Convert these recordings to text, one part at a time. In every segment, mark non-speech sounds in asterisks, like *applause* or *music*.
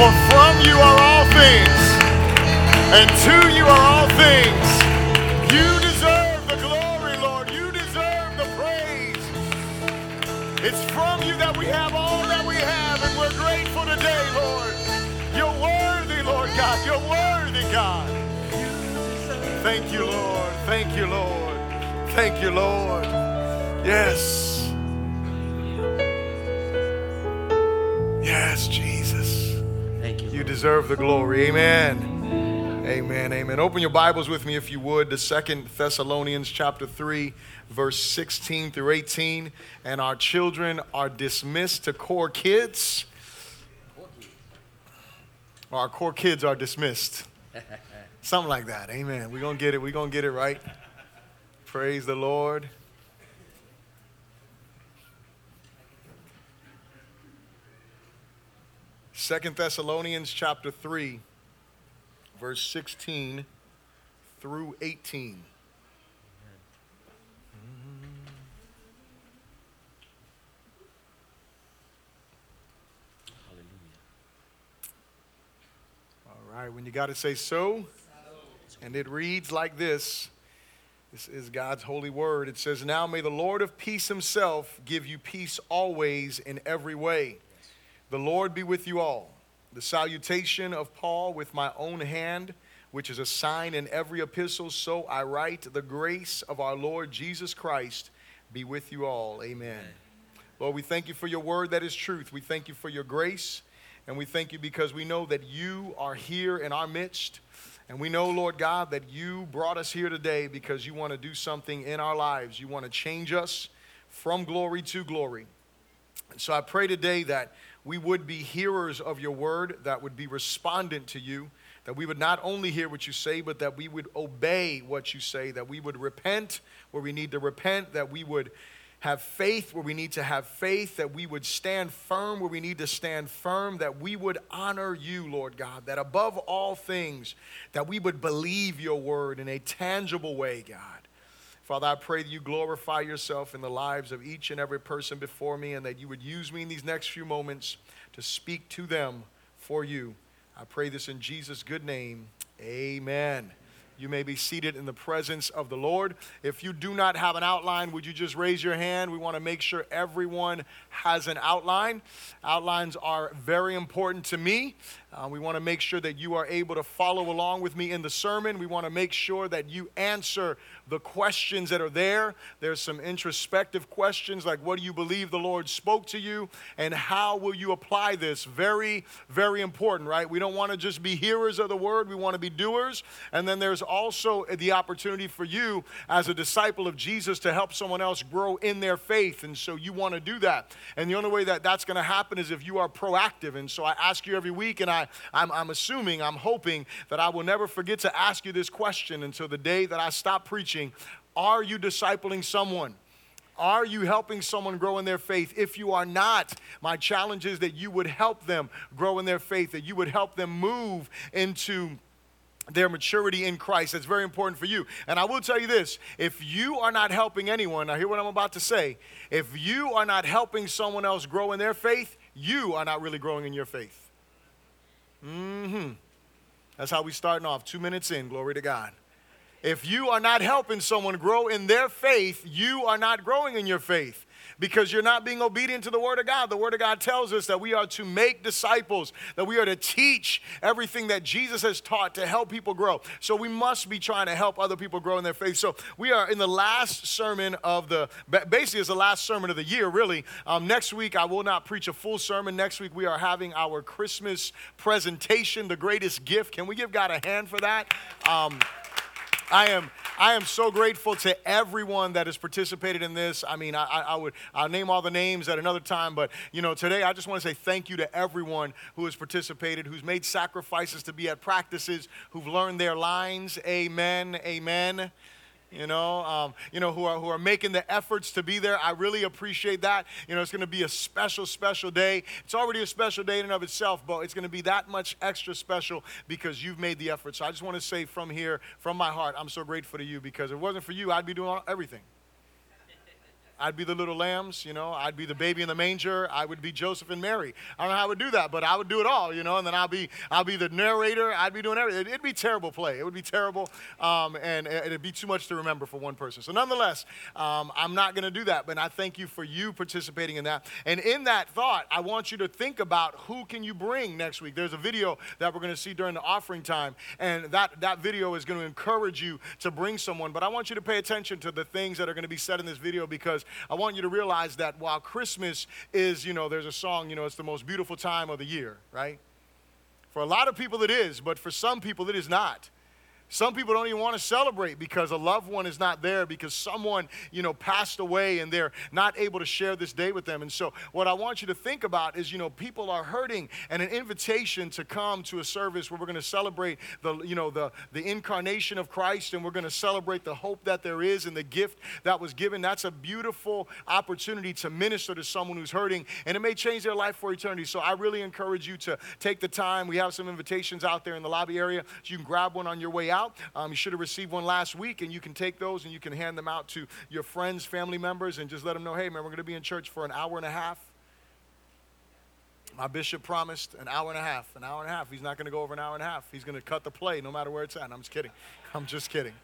For from you are all things, and to you are all things. You deserve the glory, Lord. You deserve the praise. It's from you that we have all that we have, and we're grateful today, Lord. You're worthy, Lord God. You're worthy, God. Thank you, Lord. Thank you, Lord. Thank you, Lord. Yes. Yes, Jesus. You deserve the glory. Amen. Amen. Amen. Open your Bibles with me if you would to Second Thessalonians chapter 3 verse 16 through 18 and our children are dismissed to core kids. Our core kids are dismissed. *laughs* Something like that. Amen. We're going to get it. We're going to get it right. Praise the Lord. Second Thessalonians chapter 3 verse 16 through 18. All right, when you got to say so, and it reads like this. This is God's holy word. It says, Now may the Lord of peace himself give you peace always in every way. The Lord be with you all. The salutation of Paul with my own hand, which is a sign in every epistle, so I write, the grace of our Lord Jesus Christ be with you all. Amen. Lord, we thank you for your word that is truth. We thank you for your grace. And we thank you because we know that you are here in our midst. And we know, Lord God, that you brought us here today because you want to do something in our lives. You want to change us from glory to glory. And so I pray today that we would be hearers of your word, that would be respondent to you, that we would not only hear what you say, but that we would obey what you say, that we would repent where we need to repent, that we would have faith where we need to have faith, that we would stand firm where we need to stand firm, that we would honor you, Lord God, that above all things, that we would believe your word in a tangible way, God. Father, I pray that you glorify yourself in the lives of each and every person before me and that you would use me in these next few moments to speak to them for you. I pray this in Jesus' good name. Amen. You may be seated in the presence of the Lord. If you do not have an outline, would you just raise your hand? We want to make sure everyone has an outline. Outlines are very important to me. Uh, we want to make sure that you are able to follow along with me in the sermon. We want to make sure that you answer the questions that are there. There's some introspective questions like what do you believe the Lord spoke to you and how will you apply this? Very, very important, right? We don't want to just be hearers of the word, we want to be doers. And then there's also the opportunity for you as a disciple of Jesus to help someone else grow in their faith. And so you want to do that. And the only way that that's going to happen is if you are proactive. And so I ask you every week, and I, I'm, I'm assuming, I'm hoping that I will never forget to ask you this question until the day that I stop preaching Are you discipling someone? Are you helping someone grow in their faith? If you are not, my challenge is that you would help them grow in their faith, that you would help them move into their maturity in Christ. That's very important for you. And I will tell you this if you are not helping anyone, now hear what I'm about to say. If you are not helping someone else grow in their faith, you are not really growing in your faith. Mm hmm. That's how we starting off. Two minutes in, glory to God. If you are not helping someone grow in their faith, you are not growing in your faith because you're not being obedient to the Word of God. The Word of God tells us that we are to make disciples, that we are to teach everything that Jesus has taught to help people grow. So we must be trying to help other people grow in their faith. So we are in the last sermon of the, basically, it's the last sermon of the year, really. Um, next week, I will not preach a full sermon. Next week, we are having our Christmas presentation, the greatest gift. Can we give God a hand for that? Um, I am I am so grateful to everyone that has participated in this. I mean, I, I would I'll name all the names at another time, but you know, today I just want to say thank you to everyone who has participated, who's made sacrifices to be at practices, who've learned their lines. Amen. Amen you know, um, you know, who are, who are making the efforts to be there. I really appreciate that. You know, it's going to be a special, special day. It's already a special day in and of itself, but it's going to be that much extra special because you've made the effort. So I just want to say from here, from my heart, I'm so grateful to you because if it wasn't for you, I'd be doing everything. I'd be the little lambs, you know, I'd be the baby in the manger, I would be Joseph and Mary. I don't know how I would do that, but I would do it all, you know, and then I'll be I'll be the narrator, I'd be doing everything. It'd be terrible play. It would be terrible, um, and it'd be too much to remember for one person. So nonetheless, um, I'm not going to do that, but I thank you for you participating in that. And in that thought, I want you to think about who can you bring next week. There's a video that we're going to see during the offering time, and that, that video is going to encourage you to bring someone. But I want you to pay attention to the things that are going to be said in this video because I want you to realize that while Christmas is, you know, there's a song, you know, it's the most beautiful time of the year, right? For a lot of people it is, but for some people it is not. Some people don't even want to celebrate because a loved one is not there because someone, you know, passed away and they're not able to share this day with them. And so what I want you to think about is, you know, people are hurting and an invitation to come to a service where we're going to celebrate the, you know, the, the incarnation of Christ and we're going to celebrate the hope that there is and the gift that was given. That's a beautiful opportunity to minister to someone who's hurting and it may change their life for eternity. So I really encourage you to take the time. We have some invitations out there in the lobby area. So you can grab one on your way out out. Um, you should have received one last week, and you can take those and you can hand them out to your friends, family members, and just let them know hey, man, we're going to be in church for an hour and a half. My bishop promised an hour and a half. An hour and a half. He's not going to go over an hour and a half. He's going to cut the play no matter where it's at. I'm just kidding. I'm just kidding.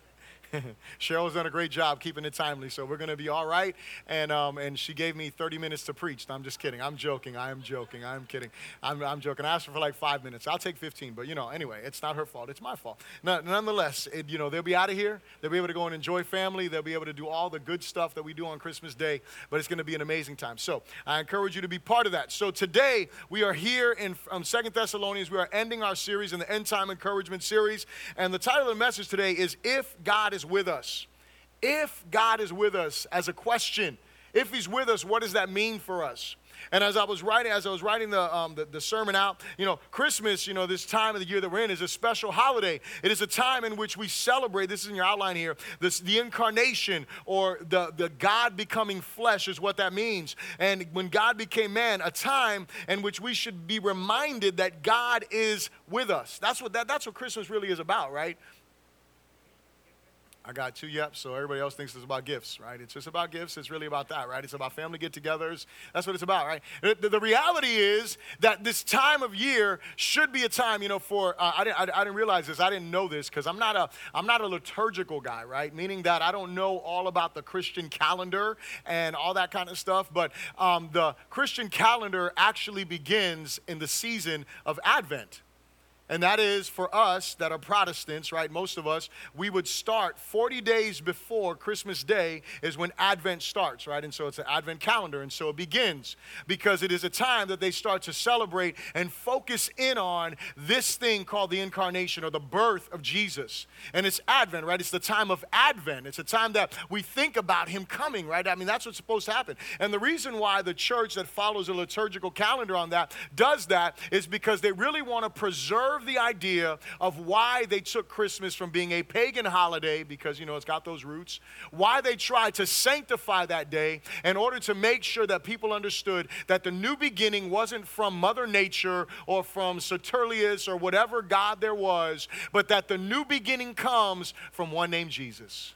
*laughs* Cheryl's done a great job keeping it timely, so we're going to be all right. And, um, and she gave me 30 minutes to preach. I'm just kidding. I'm joking. I am joking. I am kidding. I'm, I'm joking. I asked her for like five minutes. I'll take 15, but you know, anyway, it's not her fault. It's my fault. No, nonetheless, it, you know, they'll be out of here. They'll be able to go and enjoy family. They'll be able to do all the good stuff that we do on Christmas Day, but it's going to be an amazing time. So I encourage you to be part of that. So today we are here in um, Second Thessalonians. We are ending our series in the End Time Encouragement series. And the title of the message today is If God is With Us if God is with us as a question, if He's with us, what does that mean for us? And as I was writing, as I was writing the, um, the, the, sermon out, you know, Christmas, you know, this time of the year that we're in is a special holiday. It is a time in which we celebrate, this is in your outline here, this, the incarnation or the, the God becoming flesh is what that means. And when God became man, a time in which we should be reminded that God is with us. That's what, that, that's what Christmas really is about, right? I got two yeps, so everybody else thinks it's about gifts, right? It's just about gifts. It's really about that, right? It's about family get togethers. That's what it's about, right? The, the, reality is that this time of year should be a time, you know, for, uh, I, didn't, I, I, didn't realize this. I didn't know this because I'm, not a, I'm not a liturgical guy, right? Meaning that I don't know all about the Christian calendar and all that kind of stuff. But um, the Christian calendar actually begins in the season of Advent. And that is for us that are Protestants, right? Most of us, we would start 40 days before Christmas Day is when Advent starts, right? And so it's an Advent calendar. And so it begins because it is a time that they start to celebrate and focus in on this thing called the incarnation or the birth of Jesus. And it's Advent, right? It's the time of Advent. It's a time that we think about him coming, right? I mean, that's what's supposed to happen. And the reason why the church that follows a liturgical calendar on that does that is because they really want to preserve the idea of why they took Christmas from being a pagan holiday, because, you know, it's got those roots, why they tried to sanctify that day in order to make sure that people understood that the new beginning wasn't from Mother Nature or from Saturnius or whatever God there was, but that the new beginning comes from one named Jesus.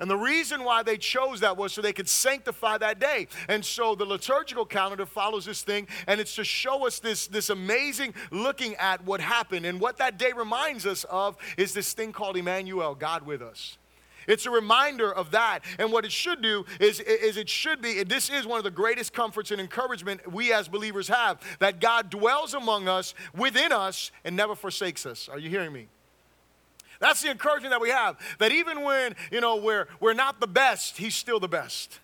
And the reason why they chose that was so they could sanctify that day. And so the liturgical calendar follows this thing, and it's to show us this, this amazing looking at what happened. And what that day reminds us of is this thing called Emmanuel, God with us. It's a reminder of that. And what it should do is, is it should be, this is one of the greatest comforts and encouragement we as believers have, that God dwells among us, within us, and never forsakes us. Are you hearing me? That's the encouragement that we have. That even when, you know, we're, we're not the best, He's still the best.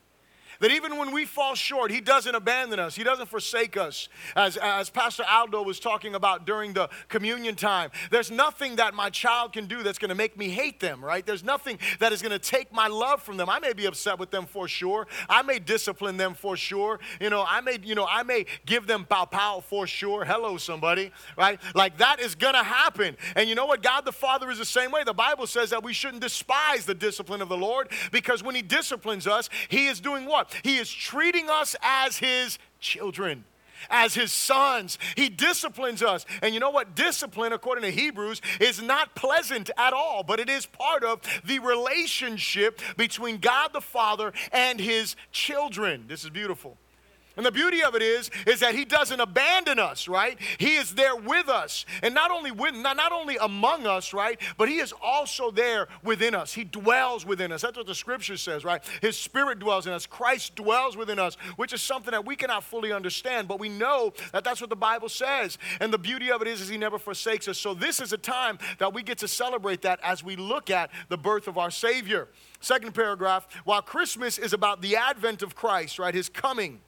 That even when we fall short, He doesn't abandon us, He doesn't forsake us. As, as Pastor Aldo was talking about during the communion time, there's nothing that my child can do that's going to make me hate them, right? There's nothing that is going to take my love from them. I may be upset with them for sure. I may discipline them for sure. You know, I may, you know, I may give them pow pow for sure. Hello, somebody, right? Like that is going to happen. And you know what? God the Father is the same way. The Bible says that we shouldn't despise the discipline of the Lord because when He disciplines us, He is doing what? He is treating us as his children. as his sons. He disciplines us. And you know what? Discipline, according to Hebrews, is not pleasant at all, but it is part of the relationship between God the Father and his children. This is beautiful. And the beauty of it is, is that he doesn't abandon us, right? He is there with us. And not only with not, not only among us, right? But he is also there within us. He dwells within us. That's what the scripture says, right? His spirit dwells in us. Christ dwells within us, which is something that we cannot fully understand, but we know that that's what the Bible says. And the beauty of it is, is he never forsakes us. So this is a time that we get to celebrate that as we look at the birth of our Savior. Second paragraph, while Christmas is about the advent of Christ, right? His coming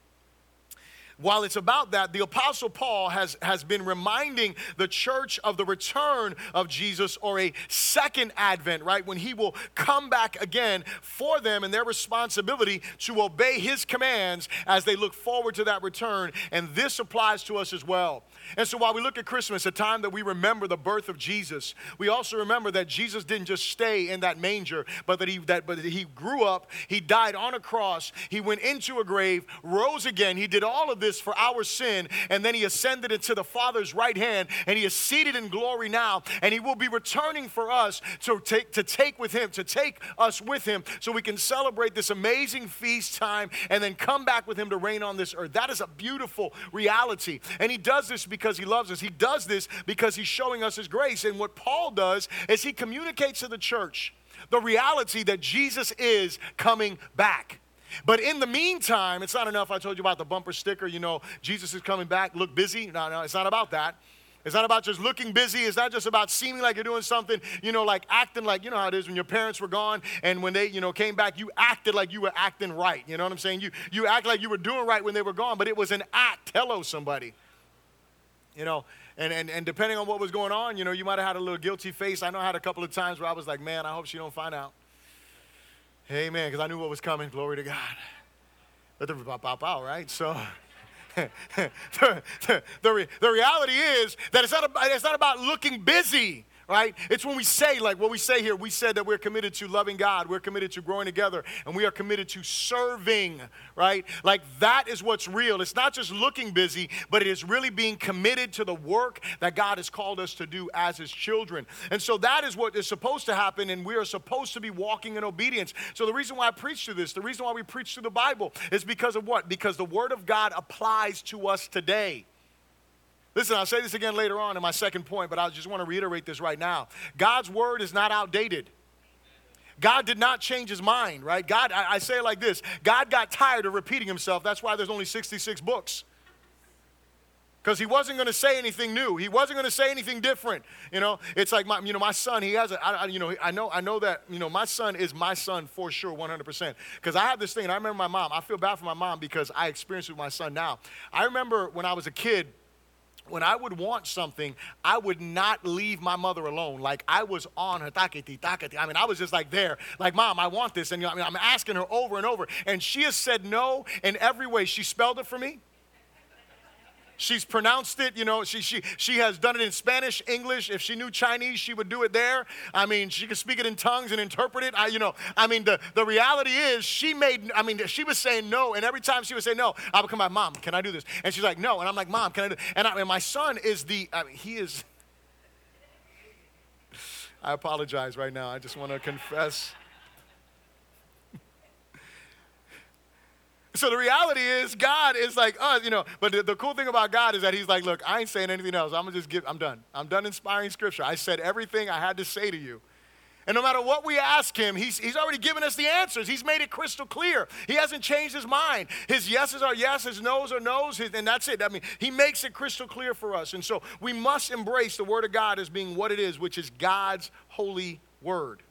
while it's about that, the Apostle Paul has, has been reminding the church of the return of Jesus or a second advent, right? When he will come back again for them and their responsibility to obey his commands as they look forward to that return. And this applies to us as well. And so while we look at Christmas, a time that we remember the birth of Jesus, we also remember that Jesus didn't just stay in that manger, but that he that but he grew up, he died on a cross, he went into a grave, rose again. He did all of this for our sin, and then he ascended into the Father's right hand, and he is seated in glory now, and he will be returning for us to take to take with him, to take us with him, so we can celebrate this amazing feast time and then come back with him to reign on this earth. That is a beautiful reality. And he does this because because he loves us. He does this because he's showing us his grace. And what Paul does is he communicates to the church the reality that Jesus is coming back. But in the meantime, it's not enough. I told you about the bumper sticker, you know, Jesus is coming back, look busy. No, no, it's not about that. It's not about just looking busy. It's not just about seeming like you're doing something, you know, like acting like, you know how it is when your parents were gone and when they, you know, came back, you acted like you were acting right. You know what I'm saying? You, you act like you were doing right when they were gone, but it was an act. Hello, somebody you know, and, and, and depending on what was going on, you know, you might have had a little guilty face. I know I had a couple of times where I was like, man, I hope she don't find out. Amen, because I knew what was coming. Glory to God. But the pop, pop out, right? So *laughs* the, the, the, the reality is that it's not, about, it's not about looking busy right? It's when we say, like what we say here, we said that we're committed to loving God, we're committed to growing together, and we are committed to serving, right? Like that is what's real. It's not just looking busy, but it is really being committed to the work that God has called us to do as His children. And so that is what is supposed to happen, and we are supposed to be walking in obedience. So the reason why I preach to this, the reason why we preach to the Bible, is because of what? Because the Word of God applies to us today. Listen, I'll say this again later on in my second point, but I just want to reiterate this right now. God's word is not outdated. God did not change his mind, right? God, I, I, say it like this God got tired of repeating himself. That's why there's only 66 books. Because he wasn't going to say anything new. He wasn't going to say anything different. You know, it's like my, you know, my son. He has a, I, you know, I know, I know that, you know, my son is my son for sure, 100%. Because I have this thing. And I remember my mom. I feel bad for my mom because I experienced it with my son now. I remember when I was a kid when I would want something, I would not leave my mother alone. Like I was on her, takiti, takiti. I mean, I was just like there, like, Mom, I want this. And you know, I mean, I'm asking her over and over. And she has said no in every way. She spelled it for me. She's pronounced it, you know, she, she, she has done it in Spanish, English. If she knew Chinese, she would do it there. I mean, she could speak it in tongues and interpret it. I, you know, I mean, the, the reality is she made, I mean, she was saying no. And every time she would say no, I would come back, Mom, can I do this? And she's like, no. And I'm like, Mom, can I do And, I, and my son is the, I mean, he is, *laughs* I apologize right now. I just want to confess. So the reality is, God is like us, you know. But the, the, cool thing about God is that He's like, look, I ain't saying anything else. I'm gonna just give. I'm done. I'm done inspiring Scripture. I said everything I had to say to you. And no matter what we ask him, he's, he's already given us the answers. He's made it crystal clear. He hasn't changed his mind. His yeses are yes, his no's are no's, and that's it. I mean, he makes it crystal clear for us. And so we must embrace the Word of God as being what it is, which is God's holy Word.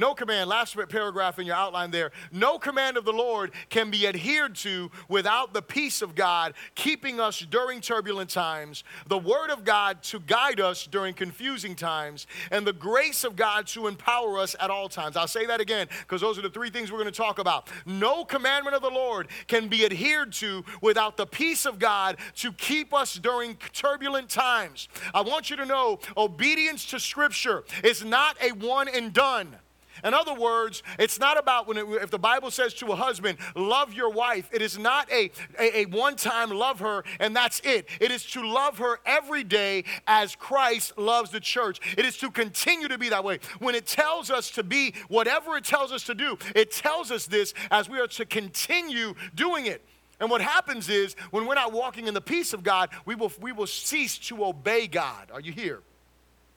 No command, last paragraph in your outline there, no command of the Lord can be adhered to without the peace of God keeping us during turbulent times, the word of God to guide us during confusing times, and the grace of God to empower us at all times. I'll say that again because those are the three things we're going to talk about. No commandment of the Lord can be adhered to without the peace of God to keep us during turbulent times. I want you to know obedience to Scripture is not a one and done. In other words, it's not about when it, if the Bible says to a husband, love your wife, it is not a, a, a one time love her and that's it. It is to love her every day as Christ loves the church. It is to continue to be that way. When it tells us to be whatever it tells us to do, it tells us this as we are to continue doing it. And what happens is when we're not walking in the peace of God, we will, we will cease to obey God. Are you here?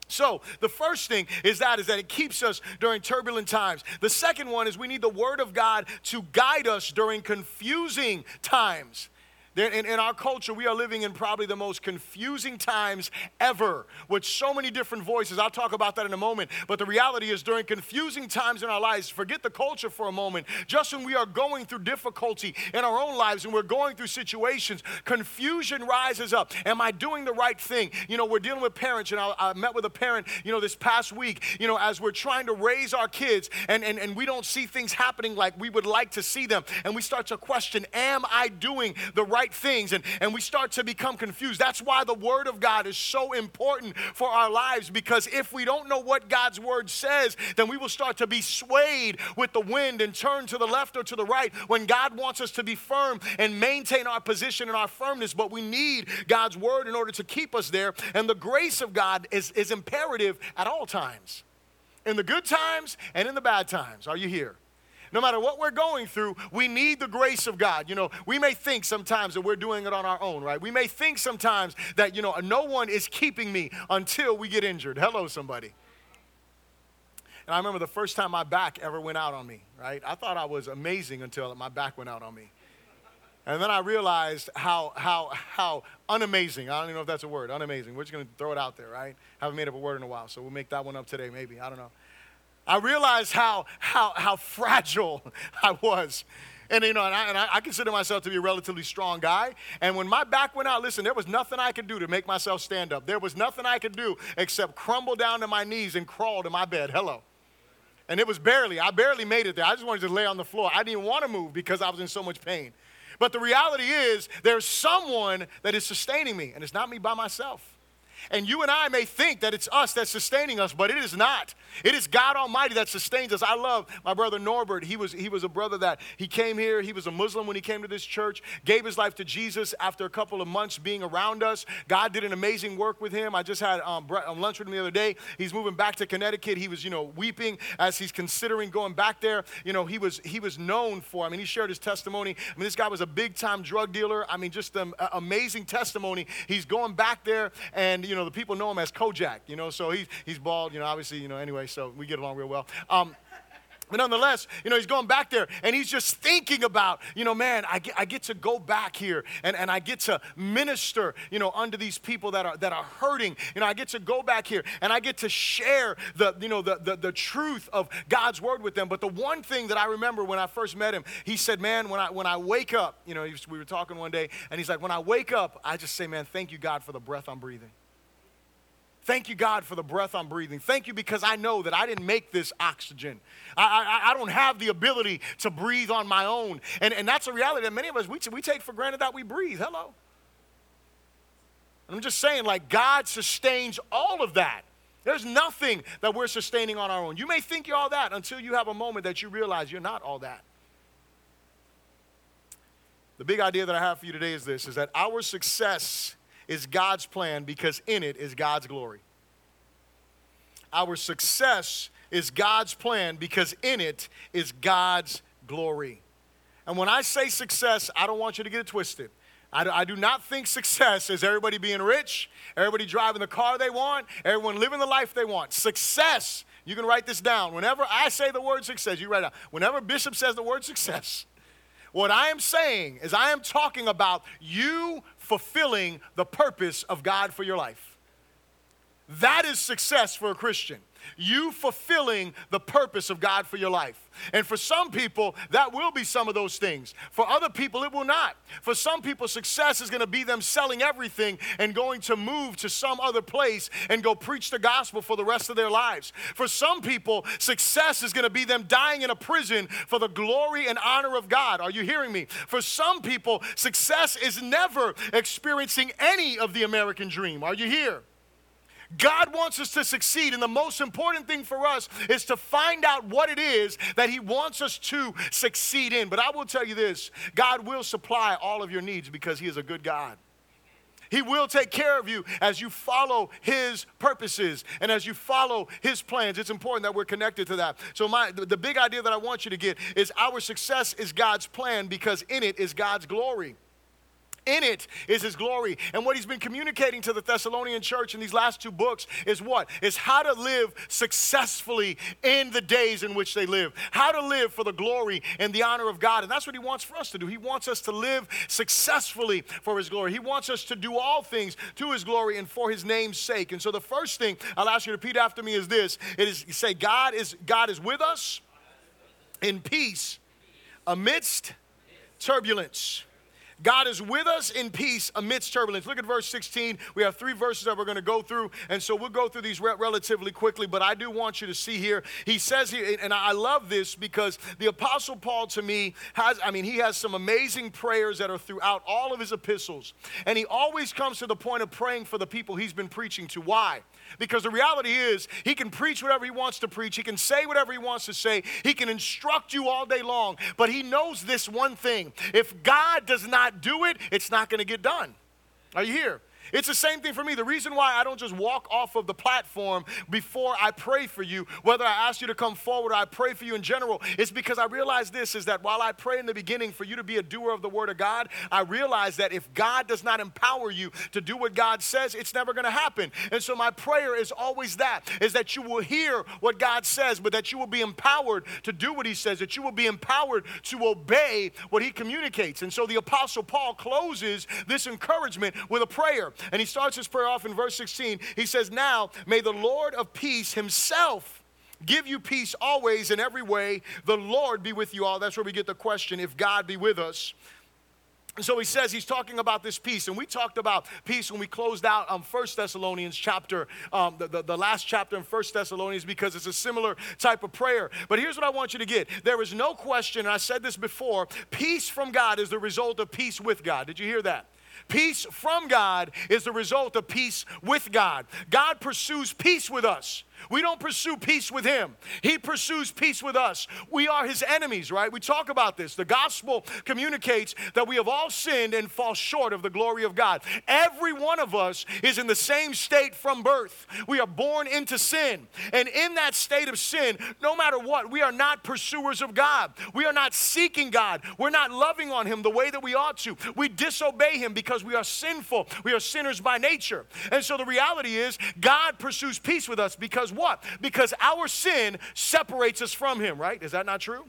So, the first thing is that is that it keeps us during turbulent times. The second one is we need the word of God to guide us during confusing times. In, in, our culture, we are living in probably the most confusing times ever with so many different voices. I'll talk about that in a moment. But the reality is, during confusing times in our lives, forget the culture for a moment. Just when we are going through difficulty in our own lives and we're going through situations, confusion rises up. Am I doing the right thing? You know, we're dealing with parents, and I, I met with a parent, you know, this past week, you know, as we're trying to raise our kids and, and, and we don't see things happening like we would like to see them. And we start to question, Am I doing the right right things and, and we start to become confused. That's why the Word of God is so important for our lives because if we don't know what God's Word says, then we will start to be swayed with the wind and turn to the left or to the right when God wants us to be firm and maintain our position and our firmness. But we need God's Word in order to keep us there. And the grace of God is, is imperative at all times in the good times and in the bad times. Are you here? No matter what we're going through, we need the grace of God. You know, we may think sometimes that we're doing it on our own, right? We may think sometimes that, you know, no one is keeping me until we get injured. Hello, somebody. And I remember the first time my back ever went out on me, right? I thought I was amazing until my back went out on me. And then I realized how, how, how unamazing, I don't even know if that's a word, unamazing. We're just going to throw it out there, right? Haven't made up a word in a while, so we'll make that one up today, maybe. I don't know. I realized how, how, how fragile *laughs* I was. And, you know, and I, and I consider myself to be a relatively strong guy. And when my back went out, listen, there was nothing I could do to make myself stand up. There was nothing I could do except crumble down to my knees and crawl to my bed. Hello. And it was barely, I barely made it there. I just wanted to lay on the floor. I didn't want to move because I was in so much pain. But the reality is, there's someone that is sustaining me, and it's not me by myself. And you and I may think that it's us that's sustaining us, but it is not. It is God Almighty that sustains us. I love my brother Norbert. He was, he was a brother that he came here. He was a Muslim when he came to this church, gave his life to Jesus after a couple of months being around us. God did an amazing work with him. I just had um, um, lunch with him the other day. He's moving back to Connecticut. He was, you know, weeping as he's considering going back there. You know, he was, he was known for, I mean, he shared his testimony. I mean, this guy was a big time drug dealer. I mean, just an amazing testimony. He's going back there and, you know, the people know him as Kojak, you know, so he's, he's bald, you know, obviously, you know, anyway, so we get along real well. Um, but nonetheless, you know, he's going back there and he's just thinking about, you know, man, I get, I get to go back here and, and I get to minister, you know, under these people that are, that are hurting. You know, I get to go back here and I get to share the, you know, the, the, the truth of God's word with them. But the one thing that I remember when I first met him, he said, man, when I, when I wake up, you know, was, we were talking one day and he's like, when I wake up, I just say, man, thank you, God, for the breath I'm breathing. Thank you, God, for the breath I'm breathing. Thank you because I know that I didn't make this oxygen. I, I, I, don't have the ability to breathe on my own. And, and that's a reality that many of us, we, we take for granted that we breathe. Hello. I'm just saying, like, God sustains all of that. There's nothing that we're sustaining on our own. You may think you're all that until you have a moment that you realize you're not all that. The big idea that I have for you today is this is that our success is God's plan because in it is God's glory. Our success is God's plan because in it is God's glory. And when I say success, I don't want you to get it twisted. I, do not think success is everybody being rich, everybody driving the car they want, everyone living the life they want. Success, you can write this down. Whenever I say the word success, you write down. Whenever Bishop says the word success, what I am saying is I am talking about you fulfilling the purpose of God for your life. That is success for a Christian. You fulfilling the purpose of God for your life. And for some people, that will be some of those things. For other people, it will not. For some people, success is going to be them selling everything and going to move to some other place and go preach the gospel for the rest of their lives. For some people, success is going to be them dying in a prison for the glory and honor of God. Are you hearing me? For some people, success is never experiencing any of the American dream. Are you here? God wants us to succeed, and the most important thing for us is to find out what it is that He wants us to succeed in. But I will tell you this God will supply all of your needs because He is a good God. He will take care of you as you follow His purposes and as you follow His plans. It's important that we're connected to that. So, my, the, big idea that I want you to get is our success is God's plan because in it is God's glory. In it is his glory. And what he's been communicating to the Thessalonian church in these last two books is what? Is how to live successfully in the days in which they live. How to live for the glory and the honor of God. And that's what he wants for us to do. He wants us to live successfully for his glory. He wants us to do all things to his glory and for his name's sake. And so the first thing I'll ask you to repeat after me is this. It is say God is God is with us in peace amidst turbulence. God is with us in peace amidst turbulence. Look at verse 16. We have three verses that we're going to go through, and so we'll go through these re- relatively quickly, but I do want you to see here. He says here, and I love this because the Apostle Paul to me has, I mean, he has some amazing prayers that are throughout all of his epistles, and he always comes to the point of praying for the people he's been preaching to. Why? Because the reality is, he can preach whatever he wants to preach, he can say whatever he wants to say, he can instruct you all day long, but he knows this one thing if God does not do it, it's not going to get done. Are you here? It's the same thing for me. The reason why I don't just walk off of the platform before I pray for you, whether I ask you to come forward or I pray for you in general, is because I realize this is that while I pray in the beginning for you to be a doer of the word of God, I realize that if God does not empower you to do what God says, it's never going to happen. And so my prayer is always that is that you will hear what God says, but that you will be empowered to do what he says, that you will be empowered to obey what he communicates. And so the apostle Paul closes this encouragement with a prayer. And he starts his prayer off in verse 16. He says, Now may the Lord of peace himself give you peace always in every way. The Lord be with you all. That's where we get the question if God be with us. So he says he's talking about this peace, and we talked about peace when we closed out um, 1 Thessalonians chapter, um, the, the, the last chapter in 1 Thessalonians, because it's a similar type of prayer. But here's what I want you to get there is no question, and I said this before peace from God is the result of peace with God. Did you hear that? Peace from God is the result of peace with God. God pursues peace with us. We don't pursue peace with him. He pursues peace with us. We are his enemies, right? We talk about this. The gospel communicates that we have all sinned and fall short of the glory of God. Every one of us is in the same state from birth. We are born into sin. And in that state of sin, no matter what, we are not pursuers of God. We are not seeking God. We're not loving on him the way that we ought to. We disobey him because we are sinful. We are sinners by nature. And so the reality is, God pursues peace with us because what? Because our sin separates us from Him, right? Is that not true?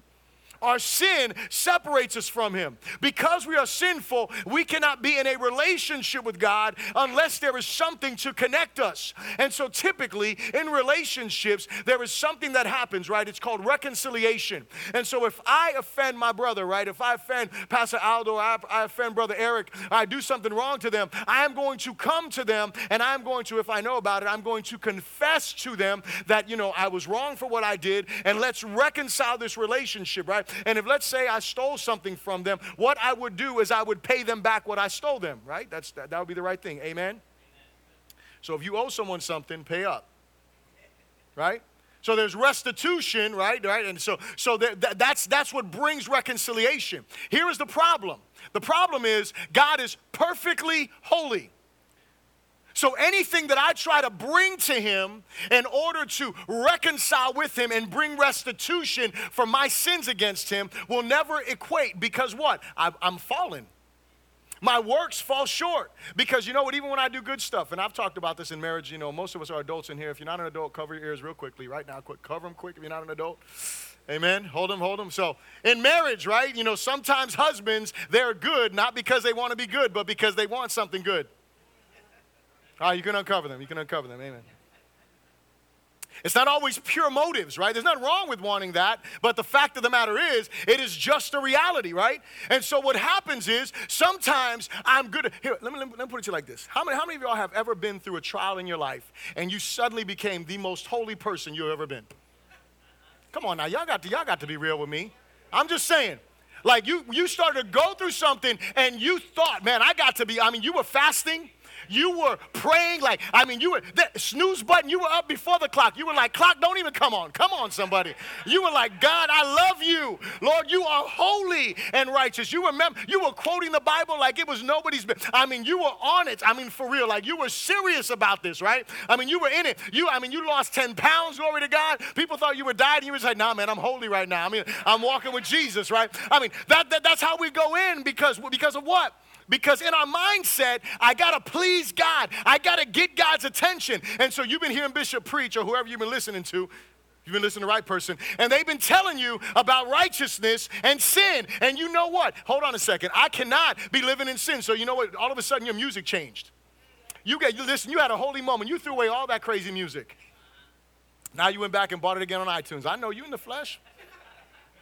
Our sin separates us from Him. Because we are sinful, we cannot be in a relationship with God unless there is something to connect us. And so typically in relationships, there is something that happens, right? It's called reconciliation. And so if I offend my brother, right? If I offend Pastor Aldo, I, I offend Brother Eric, I do something wrong to them, I am going to come to them and I'm going to, if I know about it, I'm going to confess to them that, you know, I was wrong for what I did and let's reconcile this relationship, right? And if let's say I stole something from them, what I would do is I would pay them back what I stole them, right? That's, that, that would be the right thing. Amen? So if you owe someone something, pay up. Right? So there's restitution, right? Right? And so, so that, that's, that's what brings reconciliation. Here is the problem. The problem is God is perfectly holy. So anything that I try to bring to him in order to reconcile with him and bring restitution for my sins against him will never equate because what? I, am fallen. My works fall short because you know what? Even when I do good stuff, and I've talked about this in marriage, you know, most of us are adults in here. If you're not an adult, cover your ears real quickly right now. Quick, cover them quick if you're not an adult. Amen. Hold them, hold them. So, in marriage, right, you know, sometimes husbands, they're good not because they want to be good, but because they want something good. Ah, you can uncover them. You can uncover them. Amen. It's not always pure motives, right? There's nothing wrong with wanting that, but the fact of the matter is, it is just a reality, right? And so what happens is sometimes I'm good. Here, let me, let me, let me put it to you like this. How many, how many of y'all have ever been through a trial in your life and you suddenly became the most holy person you've ever been? Come on now, y'all got to, y'all got to be real with me. I'm just saying. Like you, you started to go through something and you thought, man, I got to be, I mean, you were fasting You were praying like, I mean, you were, that snooze button, you were up before the clock. You were like, clock, don't even come on. Come on, somebody. You were like, God, I love you. Lord, you are holy and righteous. You remember, you were quoting the Bible like it was nobody's, I mean, you were on it. I mean, for real, like you were serious about this, right? I mean, you were in it. You, I mean, you lost 10 pounds, glory to God. People thought you were dying. You was like, nah, man, I'm holy right now. I mean, I'm walking with Jesus, right? I mean, that, that that's how we go in because, because of what? Because in our mindset, I gotta please God. I gotta get God's attention. And so you've been hearing Bishop preach or whoever you've been listening to. You've been listening to the right person, and they've been telling you about righteousness and sin. And you know what? Hold on a second. I cannot be living in sin. So you know what? All of a sudden, your music changed. You get you listen. You had a holy moment. You threw away all that crazy music. Now you went back and bought it again on iTunes. I know you in the flesh.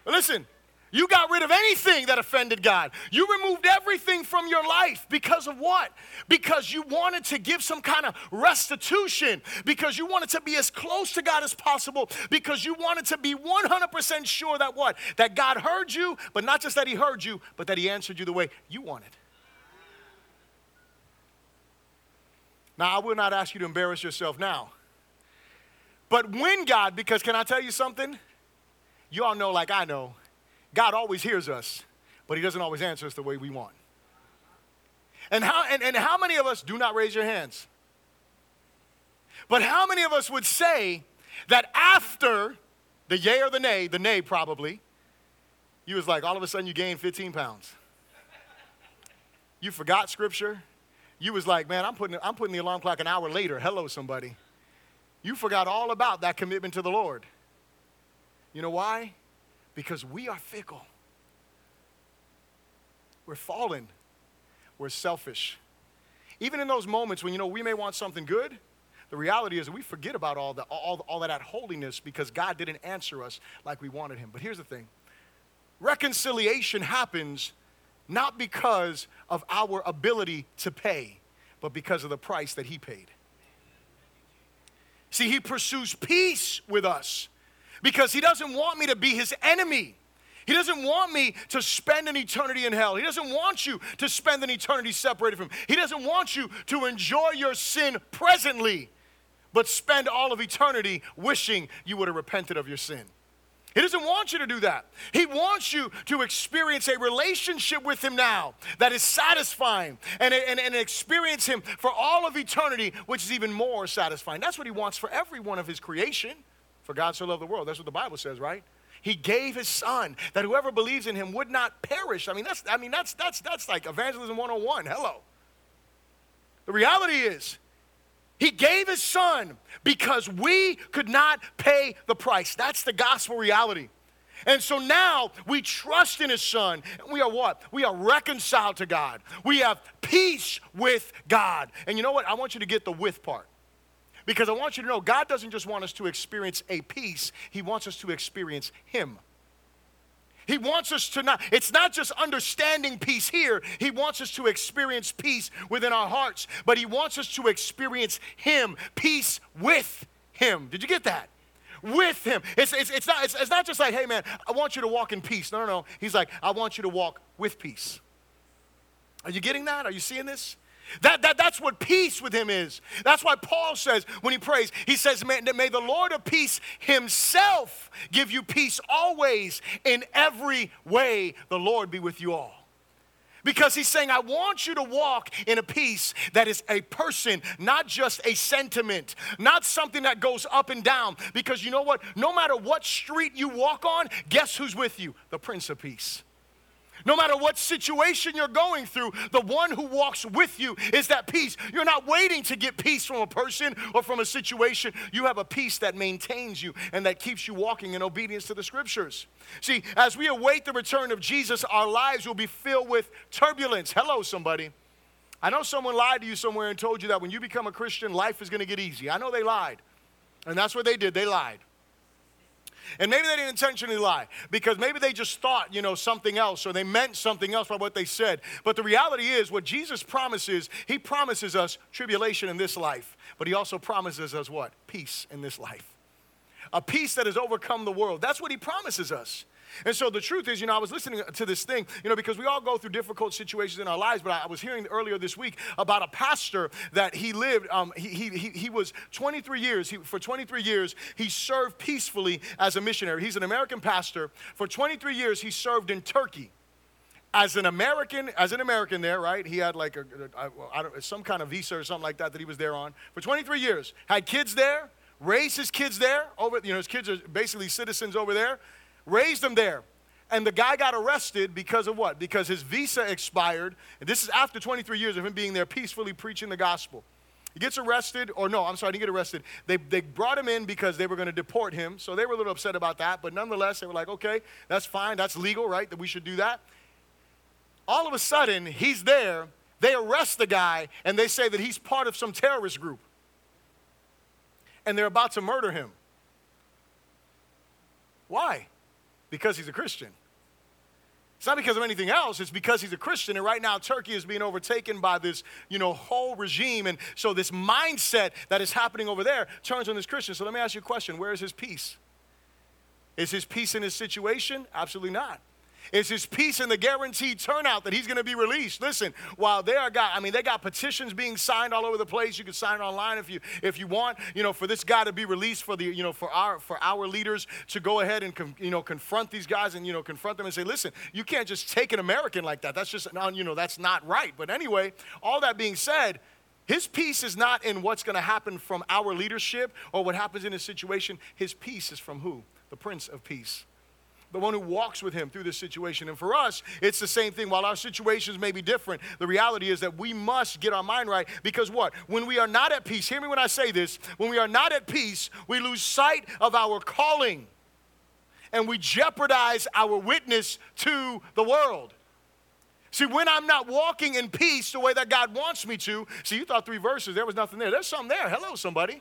But listen, you got rid of anything that offended God. You removed everything from your life because of what? Because you wanted to give some kind of restitution, because you wanted to be as close to God as possible, because you wanted to be 100% sure that what? That God heard you, but not just that He heard you, but that He answered you the way you wanted. Now, I will not ask you to embarrass yourself now. But when God, because can I tell you something? You all know, like I know, God always hears us, but He doesn't always answer us the way we want. And how, and, and how many of us do not raise your hands? But how many of us would say that after the yay or the nay, the nay probably, you was like all of a sudden you gained 15 pounds. You forgot scripture. You was like, man, I'm putting, I'm putting the alarm clock an hour later. Hello, somebody. You forgot all about that commitment to the Lord. You know why? Because we are fickle. We're fallen. We're selfish. Even in those moments when, you know, we may want something good, the reality is we forget about all, the, all, all of that holiness because God didn't answer us like we wanted Him. But here's the thing reconciliation happens not because of our ability to pay, but because of the price that He paid. See, He pursues peace with us because He doesn't want me to be His enemy. He doesn't want me to spend an eternity in hell. He doesn't want you to spend an eternity separated from Him. He doesn't want you to enjoy your sin presently, but spend all of eternity wishing you would have repented of your sin. He doesn't want you to do that. He wants you to experience a relationship with Him now that is satisfying and, and, and experience Him for all of eternity, which is even more satisfying. That's what He wants for every one of His creation. For God so loved the world. That's what the Bible says, right? He gave his son that whoever believes in him would not perish. I mean, that's I mean that's that's that's like evangelism 101. Hello. The reality is he gave his son because we could not pay the price. That's the gospel reality. And so now we trust in his son. We are what? We are reconciled to God. We have peace with God. And you know what? I want you to get the with part. Because I want you to know God doesn't just want us to experience a peace, He wants us to experience Him. He wants us to not, it's not just understanding peace here. He wants us to experience peace within our hearts, but He wants us to experience Him, peace with Him. Did you get that? With Him. It's, it's, it's, not, it's, it's not just like, hey man, I want you to walk in peace. No, no, no. He's like, I want you to walk with peace. Are you getting that? Are you seeing this? That, that, that's what peace with him is. That's why Paul says when he prays, he says, may, may the Lord of peace himself give you peace always in every way. The Lord be with you all. Because he's saying, I want you to walk in a peace that is a person, not just a sentiment, not something that goes up and down. Because you know what? No matter what street you walk on, guess who's with you? The Prince of Peace. No matter what situation you're going through, the one who walks with you is that peace. You're not waiting to get peace from a person or from a situation. You have a peace that maintains you and that keeps you walking in obedience to the scriptures. See, as we await the return of Jesus, our lives will be filled with turbulence. Hello, somebody. I know someone lied to you somewhere and told you that when you become a Christian, life is going to get easy. I know they lied. And that's what they did. They lied. And maybe they didn't intentionally lie because maybe they just thought, you know, something else or they meant something else by what they said. But the reality is, what Jesus promises, He promises us tribulation in this life, but He also promises us what? Peace in this life. A peace that has overcome the world. That's what He promises us. And so the truth is, you know, I was listening to this thing, you know, because we all go through difficult situations in our lives, but I was hearing earlier this week about a pastor that he lived, um, he, he, he was 23 years, he, for 23 years, he served peacefully as a missionary. He's an American pastor. For 23 years, he served in Turkey as an American, as an American there, right? He had like a, a, a some kind of visa or something like that that he was there on for 23 years. Had kids there, raised his kids there. Over, you know, his kids are basically citizens over there. Raised him there. And the guy got arrested because of what? Because his visa expired. And this is after 23 years of him being there peacefully preaching the gospel. He gets arrested, or no, I'm sorry, he didn't get arrested. They, they brought him in because they were going to deport him. So they were a little upset about that. But nonetheless, they were like, okay, that's fine. That's legal, right? That we should do that. All of a sudden, he's there. They arrest the guy, and they say that he's part of some terrorist group. And they're about to murder him. Why? Because he's a Christian. It's not because of anything else. It's because he's a Christian. And right now, Turkey is being overtaken by this, you know, whole regime. And so this mindset that is happening over there turns on this Christian. So let me ask you a question. Where is his peace? Is his peace in his situation? Absolutely not. Is his peace and the guaranteed turnout that he's going to be released. Listen, while they are got, I mean, they got petitions being signed all over the place. You can sign it online if you if you want. You know, for this guy to be released, for the you know for our for our leaders to go ahead and you know confront these guys and you know confront them and say, listen, you can't just take an American like that. That's just you know that's not right. But anyway, all that being said. His peace is not in what's going to happen from our leadership or what happens in his situation. His peace is from who? The Prince of Peace the one who walks with him through this situation. And for us, it's the same thing. While our situations may be different, the reality is that we must get our mind right because what? When we are not at peace, hear me when I say this, when we are not at peace, we lose sight of our calling and we jeopardize our witness to the world. See, when I'm not walking in peace the way that God wants me to, see, you thought three verses, there was nothing there. There's something there. Hello, somebody.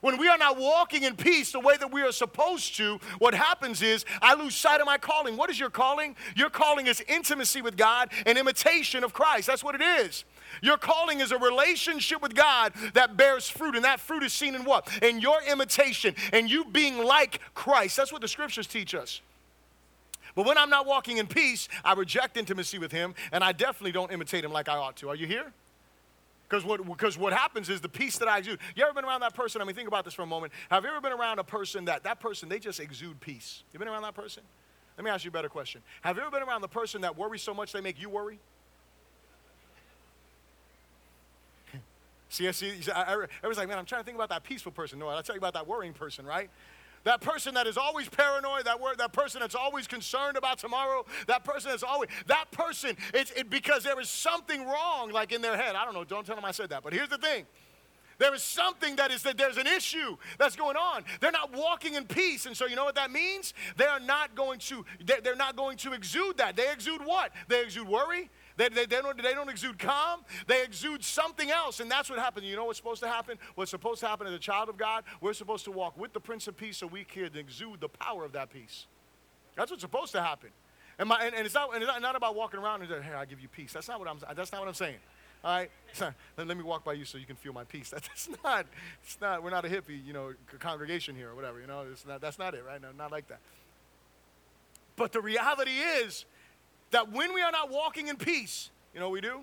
When we are not walking in peace the way that we are supposed to, what happens is I lose sight of my calling. What is your calling? Your calling is intimacy with God and imitation of Christ. That's what it is. Your calling is a relationship with God that bears fruit, and that fruit is seen in what? In your imitation and you being like Christ. That's what the scriptures teach us. But when I'm not walking in peace, I reject intimacy with Him, and I definitely don't imitate Him like I ought to. Are you here? Because what, because what happens is the peace that I exude. You ever been around that person? I mean, think about this for a moment. Have you ever been around a person that, that person, they just exude peace? You been around that person? Let me ask you a better question. Have you ever been around the person that worries so much they make you worry? *laughs* see, I see, everyone's like, man, I'm trying to think about that peaceful person. No, I'll tell you about that worrying person, right? That person that is always paranoid, that word, that person that's always concerned about tomorrow, that person that's always, that person, it's it, because there is something wrong like in their head. I don't know, don't tell them I said that. But here's the thing. There is something that is that there's an issue that's going on. They're not walking in peace. And so you know what that means? They are not going to, they're not going to exude that. They exude what? They exude worry. They, they, they, don't, they don't exude calm, they exude something else. And that's what happens. You know what's supposed to happen? What's supposed to happen as a child of God? We're supposed to walk with the Prince of Peace so we can exude the power of that peace. That's what's supposed to happen. And, my, and, and it's, not, and it's not, not about walking around and saying, hey, I give you peace. That's not what I'm, that's not what I'm saying. All right, not, *laughs* let, let, me walk by you so you can feel my peace. *laughs* That, that's not, it's not, we're not a hippie, you know, congregation here or whatever, you know, it's not, that's not it, right? No, not like that. But the reality is that when we are not walking in peace, you know we do?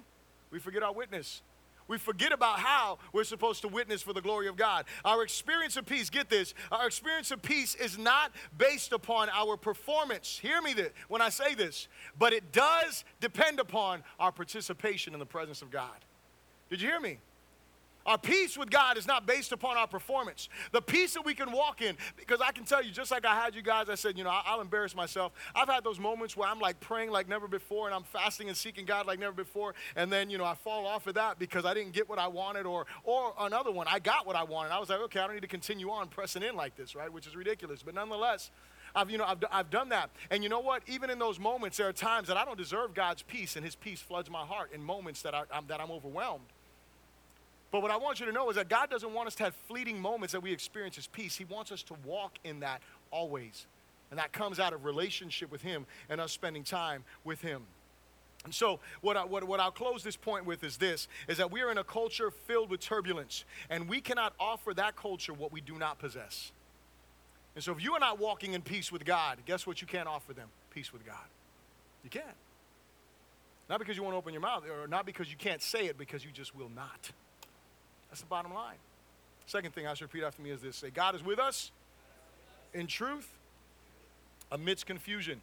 We forget our witness. We forget about how we're supposed to witness for the glory of God. Our experience of peace, get this, our experience of peace is not based upon our performance. Hear me this, when I say this, but it does depend upon our participation in the presence of God. Did you hear me? Our peace with God is not based upon our performance. The peace that we can walk in, because I can tell you, just like I had you guys, I said, you know, I'll embarrass myself. I've had those moments where I'm like praying like never before and I'm fasting and seeking God like never before. And then, you know, I fall off of that because I didn't get what I wanted or, or another one, I got what I wanted. I was like, okay, I don't need to continue on pressing in like this, right? Which is ridiculous. But nonetheless, I've, you know, I've, I've done that. And you know what? Even in those moments, there are times that I don't deserve God's peace and his peace floods my heart in moments that, I, I'm, that I'm overwhelmed. But what I want you to know is that God doesn't want us to have fleeting moments that we experience His peace. He wants us to walk in that always. And that comes out of relationship with Him and us spending time with Him. And so, what, I, what, what I'll close this point with is this is that we are in a culture filled with turbulence, and we cannot offer that culture what we do not possess. And so, if you are not walking in peace with God, guess what you can't offer them? peace with God. You can't. Not because you won't open your mouth, or not because you can't say it, because you just will not. That's the bottom line. Second thing I should repeat after me is this say, God is with us in truth amidst confusion.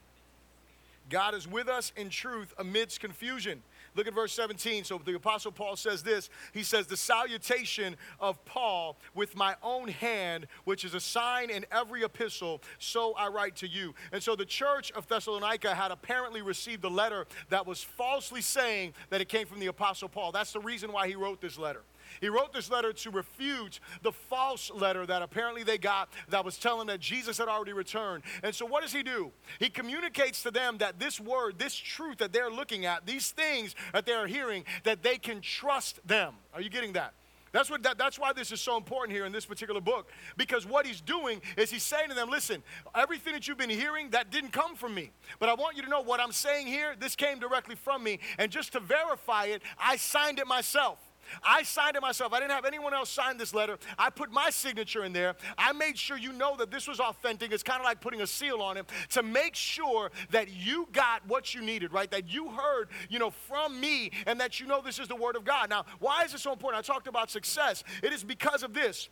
God is with us in truth amidst confusion. Look at verse 17. So the Apostle Paul says this He says, The salutation of Paul with my own hand, which is a sign in every epistle, so I write to you. And so the church of Thessalonica had apparently received a letter that was falsely saying that it came from the Apostle Paul. That's the reason why he wrote this letter. He wrote this letter to refute the false letter that apparently they got that was telling that Jesus had already returned. And so, what does he do? He communicates to them that this word, this truth that they're looking at, these things that they're hearing, that they can trust them. Are you getting that? That's, what, that, that's why this is so important here in this particular book. Because what he's doing is he's saying to them, listen, everything that you've been hearing, that didn't come from me. But I want you to know what I'm saying here, this came directly from me. And just to verify it, I signed it myself. I signed it myself. I didn't have anyone else sign this letter. I put my signature in there. I made sure you know that this was authentic. It's kind of like putting a seal on it to make sure that you got what you needed, right? That you heard, you know, from me and that you know this is the word of God. Now, why is it so important? I talked about success. It is because of this.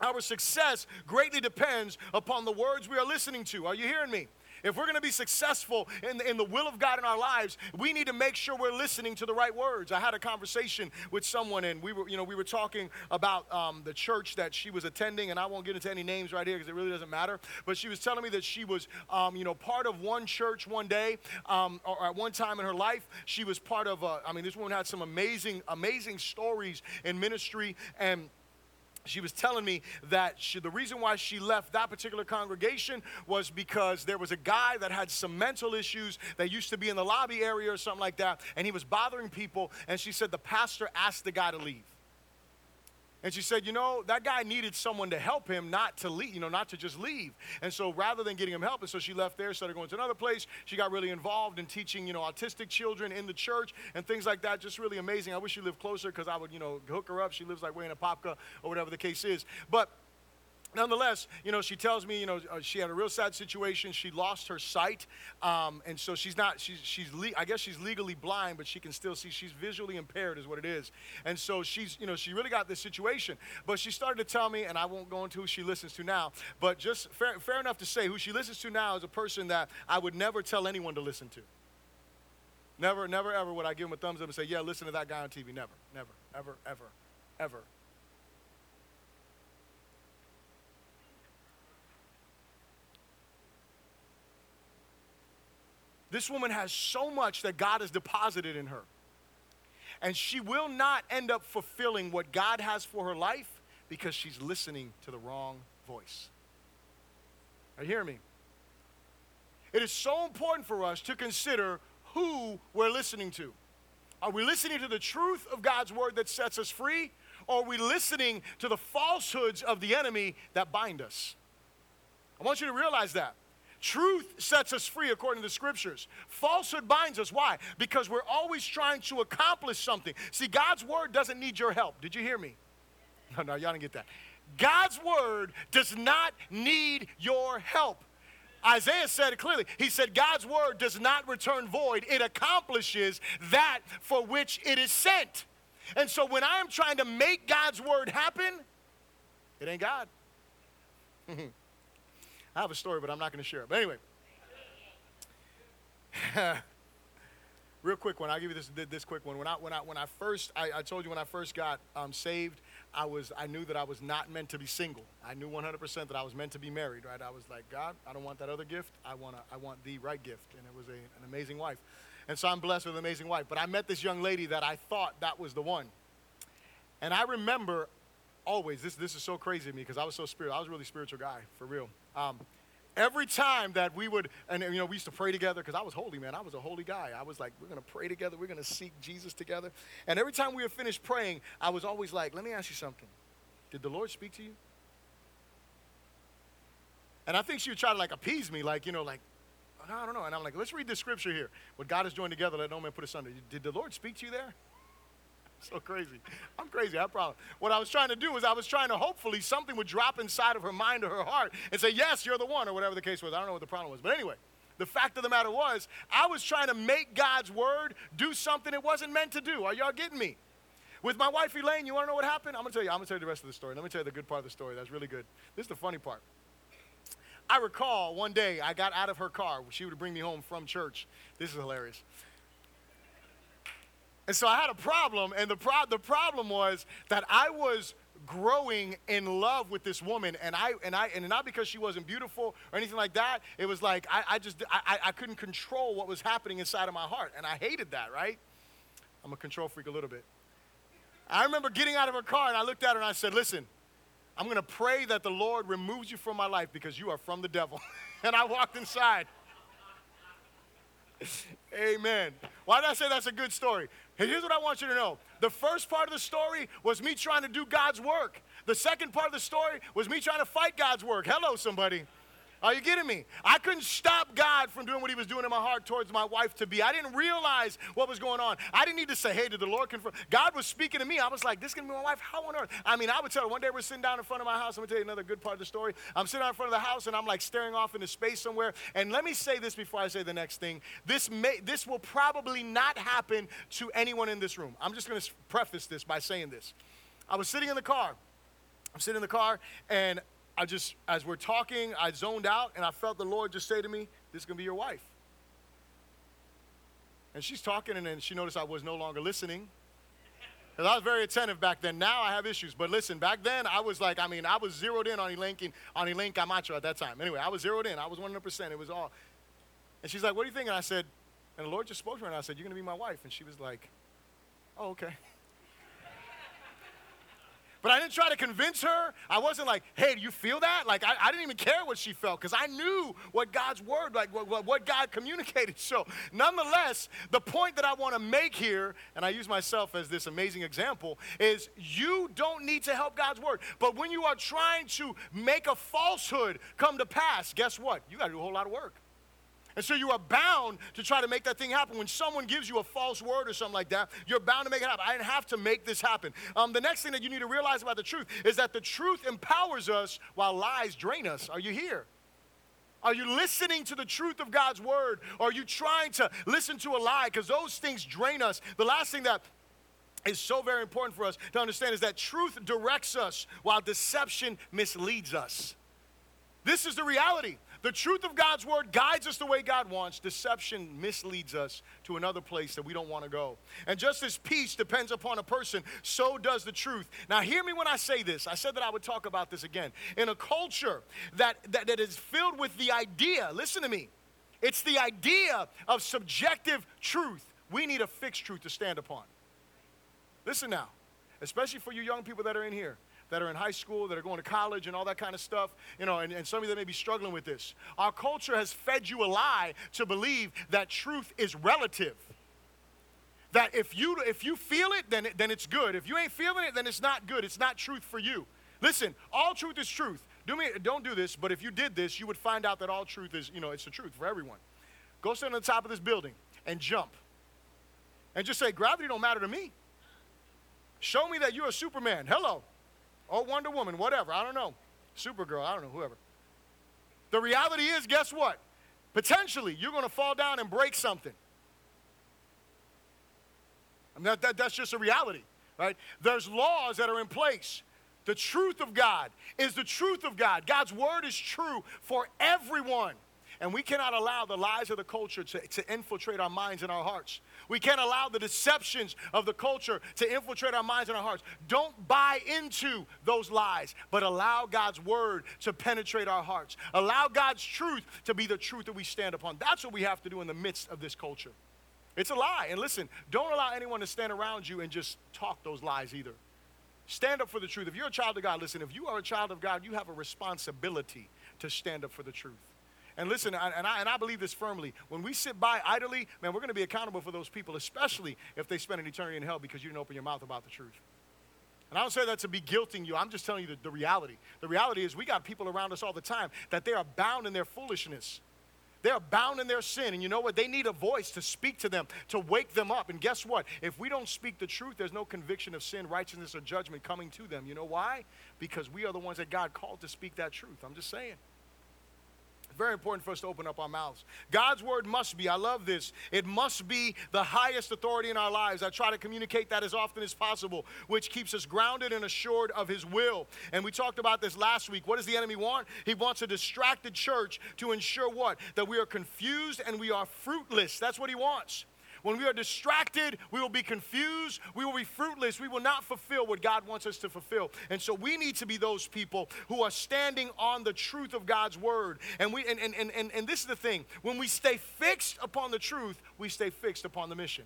Our success greatly depends upon the words we are listening to. Are you hearing me? If we're going to be successful in the, in the will of God in our lives, we need to make sure we're listening to the right words. I had a conversation with someone, and we were, you know, we were talking about um, the church that she was attending, and I won't get into any names right here because it really doesn't matter. But she was telling me that she was, um, you know, part of one church one day, um, or at one time in her life. She was part of. A, I mean, this woman had some amazing, amazing stories in ministry, and she was telling me that she, the reason why she left that particular congregation was because there was a guy that had some mental issues that used to be in the lobby area or something like that, and he was bothering people. And she said the pastor asked the guy to leave. And she said, you know, that guy needed someone to help him, not to leave, you know, not to just leave. And so rather than getting him help, and so she left there, started going to another place. She got really involved in teaching, you know, autistic children in the church and things like that. Just really amazing. I wish she lived closer because I would, you know, hook her up. She lives like way in Apopka or whatever the case is. But nonetheless, you know, she tells me, you know, uh, she had a real sad situation. She lost her sight, um, and so she's not. She's she's. Le- I guess she's legally blind, but she can still see. She's visually impaired, is what it is. And so she's, you know, she really got this situation. But she started to tell me, and I won't go into who she listens to now. But just fair, fair enough to say, who she listens to now is a person that I would never tell anyone to listen to. Never, never, ever would I give him a thumbs up and say, "Yeah, listen to that guy on TV." Never, never, ever, ever, ever. This woman has so much that God has deposited in her. And she will not end up fulfilling what God has for her life because she's listening to the wrong voice. Are you hearing me? It is so important for us to consider who we're listening to. Are we listening to the truth of God's word that sets us free? Or are we listening to the falsehoods of the enemy that bind us? I want you to realize that. Truth sets us free according to the scriptures. Falsehood binds us. Why? Because we're always trying to accomplish something. See, God's word doesn't need your help. Did you hear me? No, no, y'all didn't get that. God's word does not need your help. Isaiah said it clearly. He said, God's word does not return void, it accomplishes that for which it is sent. And so when I am trying to make God's word happen, it ain't God. *laughs* I have a story, but I'm not going to share it. But anyway, *laughs* real quick one. I'll give you this this quick one. When I when I when I first I, I told you when I first got um, saved, I was I knew that I was not meant to be single. I knew 100% that I was meant to be married. Right? I was like, God, I don't want that other gift. I want I want the right gift, and it was a, an amazing wife. And so I'm blessed with an amazing wife. But I met this young lady that I thought that was the one. And I remember always this this is so crazy to me because I was so spiritual. I was a really spiritual guy for real. Um, every time that we would, and you know, we used to pray together because I was holy, man. I was a holy guy. I was like, we're going to pray together. We're going to seek Jesus together. And every time we would finish praying, I was always like, let me ask you something. Did the Lord speak to you? And I think she would try to like appease me, like, you know, like, I don't know. And I'm like, let's read this scripture here. What God has joined together, let no man put asunder. Did the Lord speak to you there? *laughs* so crazy. I'm crazy. I probably. What I was trying to do was I was trying to hopefully something would drop inside of her mind or her heart and say, yes, you're the one, or whatever the case was. I don't know what the problem was. But anyway, the fact of the matter was, I was trying to make God's word do something it wasn't meant to do. Are y'all getting me? With my wife Elaine, you want to know what happened? I'm to tell you. I'm to tell you the rest of the story. Let me tell you the good part of the story. That's really good. This is the funny part. I recall one day I got out of her car. She would bring me home from church. This is hilarious. And so I had a problem, and the, pro- the problem was that I was growing in love with this woman, and I and I and not because she wasn't beautiful or anything like that. It was like I, I just I, I couldn't control what was happening inside of my heart, and I hated that. Right? I'm a control freak a little bit. I remember getting out of her car, and I looked at her and I said, "Listen, I'm to pray that the Lord removes you from my life because you are from the devil." *laughs* and I walked inside. *laughs* Amen. Why did I say that's a good story? Here's what I want you to know. The first part of the story was me trying to do God's work. The second part of the story was me trying to fight God's work. Hello, somebody. Are you getting me? I couldn't stop God from doing what He was doing in my heart towards my wife to be. I didn't realize what was going on. I didn't need to say, hey, did the Lord confirm? God was speaking to me. I was like, this is going to be my wife. How on earth? I mean, I would tell her, one day we're sitting down in front of my house. I'm going to tell you another good part of the story. I'm sitting out in front of the house and I'm like staring off into space somewhere. And let me say this before I say the next thing. This, may, this will probably not happen to anyone in this room. I'm just going to preface this by saying this. I was sitting in the car. I'm sitting in the car and I just, as we're talking, I zoned out and I felt the Lord just say to me, This is going to be your wife. And she's talking, and then she noticed I was no longer listening. Because I was very attentive back then. Now I have issues. But listen, back then I was like, I mean, I was zeroed in on Elaine, on Elaine Camacho at that time. Anyway, I was zeroed in. I was 100%. It was all. And she's like, What do you think? And I said, And the Lord just spoke to her, and I said, You're going to be my wife. And she was like, Oh, okay. But I didn't try to convince her. I wasn't like, hey, do you feel that? Like, I, I didn't even care what she felt because I knew what God's word, like what, what God communicated. *laughs* So, nonetheless, the point that I want to make here, and I use myself as this amazing example, is you don't need to help God's word. But when you are trying to make a falsehood come to pass, guess what? You got to do a whole lot of work. And so you are bound to try to make that thing happen. When someone gives you a false word or something like that, you're bound to make it happen. I didn't have to make this happen. Um, the next thing that you need to realize about the truth is that the truth empowers us while lies drain us. Are you here? Are you listening to the truth of God's word? Or are you trying to listen to a lie? Because those things drain us. The last thing that is so very important for us to understand is that truth directs us while deception misleads us. This is the reality. The truth of God's word guides us the way God wants. Deception misleads us to another place that we don't want to go. And just as peace depends upon a person, so does the truth. Now, hear me when I say this. I said that I would talk about this again. In a culture that, that, that is filled with the idea, listen to me, it's the idea of subjective truth. We need a fixed truth to stand upon. Listen now, especially for you young people that are in here that are in high school, that are going to college, and all that kind of stuff, you know, and, and some of you that may be struggling with this. Our culture has fed you a lie to believe that truth is relative. That if you, if you feel it, then, then it's good. If you ain't feeling it, then it's not good. It's not truth for you. Listen, all truth is truth. Do me, don't do this, but if you did this, you would find out that all truth is, you know, it's the truth for everyone. Go stand on the top of this building and jump. And just say, gravity don't matter to me. Show me that you're a Superman. Hello or Wonder Woman, whatever. I don't know. Supergirl, I don't know, whoever. The reality is, guess what? Potentially, you're going to fall down and break something. I mean, that, that, that's just a reality, right? There's laws that are in place. The truth of God is the truth of God. God's word is true for everyone. And we cannot allow the lies of the culture to, to infiltrate our minds and our hearts. We can't allow the deceptions of the culture to infiltrate our minds and our hearts. Don't buy into those lies, but allow God's word to penetrate our hearts. Allow God's truth to be the truth that we stand upon. That's what we have to do in the midst of this culture. It's a lie. And listen, don't allow anyone to stand around you and just talk those lies either. Stand up for the truth. If you're a child of God, listen, if you are a child of God, you have a responsibility to stand up for the truth. And listen, and I, and I believe this firmly. When we sit by idly, man, we're going to be accountable for those people, especially if they spend an eternity in hell because you didn't open your mouth about the truth. And I don't say that to be guilting you. I'm just telling you the, the reality. The reality is we got people around us all the time that they are bound in their foolishness. They are bound in their sin. And you know what? They need a voice to speak to them, to wake them up. And guess what? If we don't speak the truth, there's no conviction of sin, righteousness, or judgment coming to them. You know why? Because we are the ones that God called to speak that truth. I'm just saying. Very important for us to open up our mouths. God's word must be, I love this, it must be the highest authority in our lives. I try to communicate that as often as possible, which keeps us grounded and assured of His will. And we talked about this last week. What does the enemy want? He wants a distracted church to ensure what? That we are confused and we are fruitless. That's what he wants. When we are distracted, we will be confused, we will be fruitless, we will not fulfill what God wants us to fulfill. And so we need to be those people who are standing on the truth of God's word. And we and, and, and, and and this is the thing, when we stay fixed upon the truth, we stay fixed upon the mission.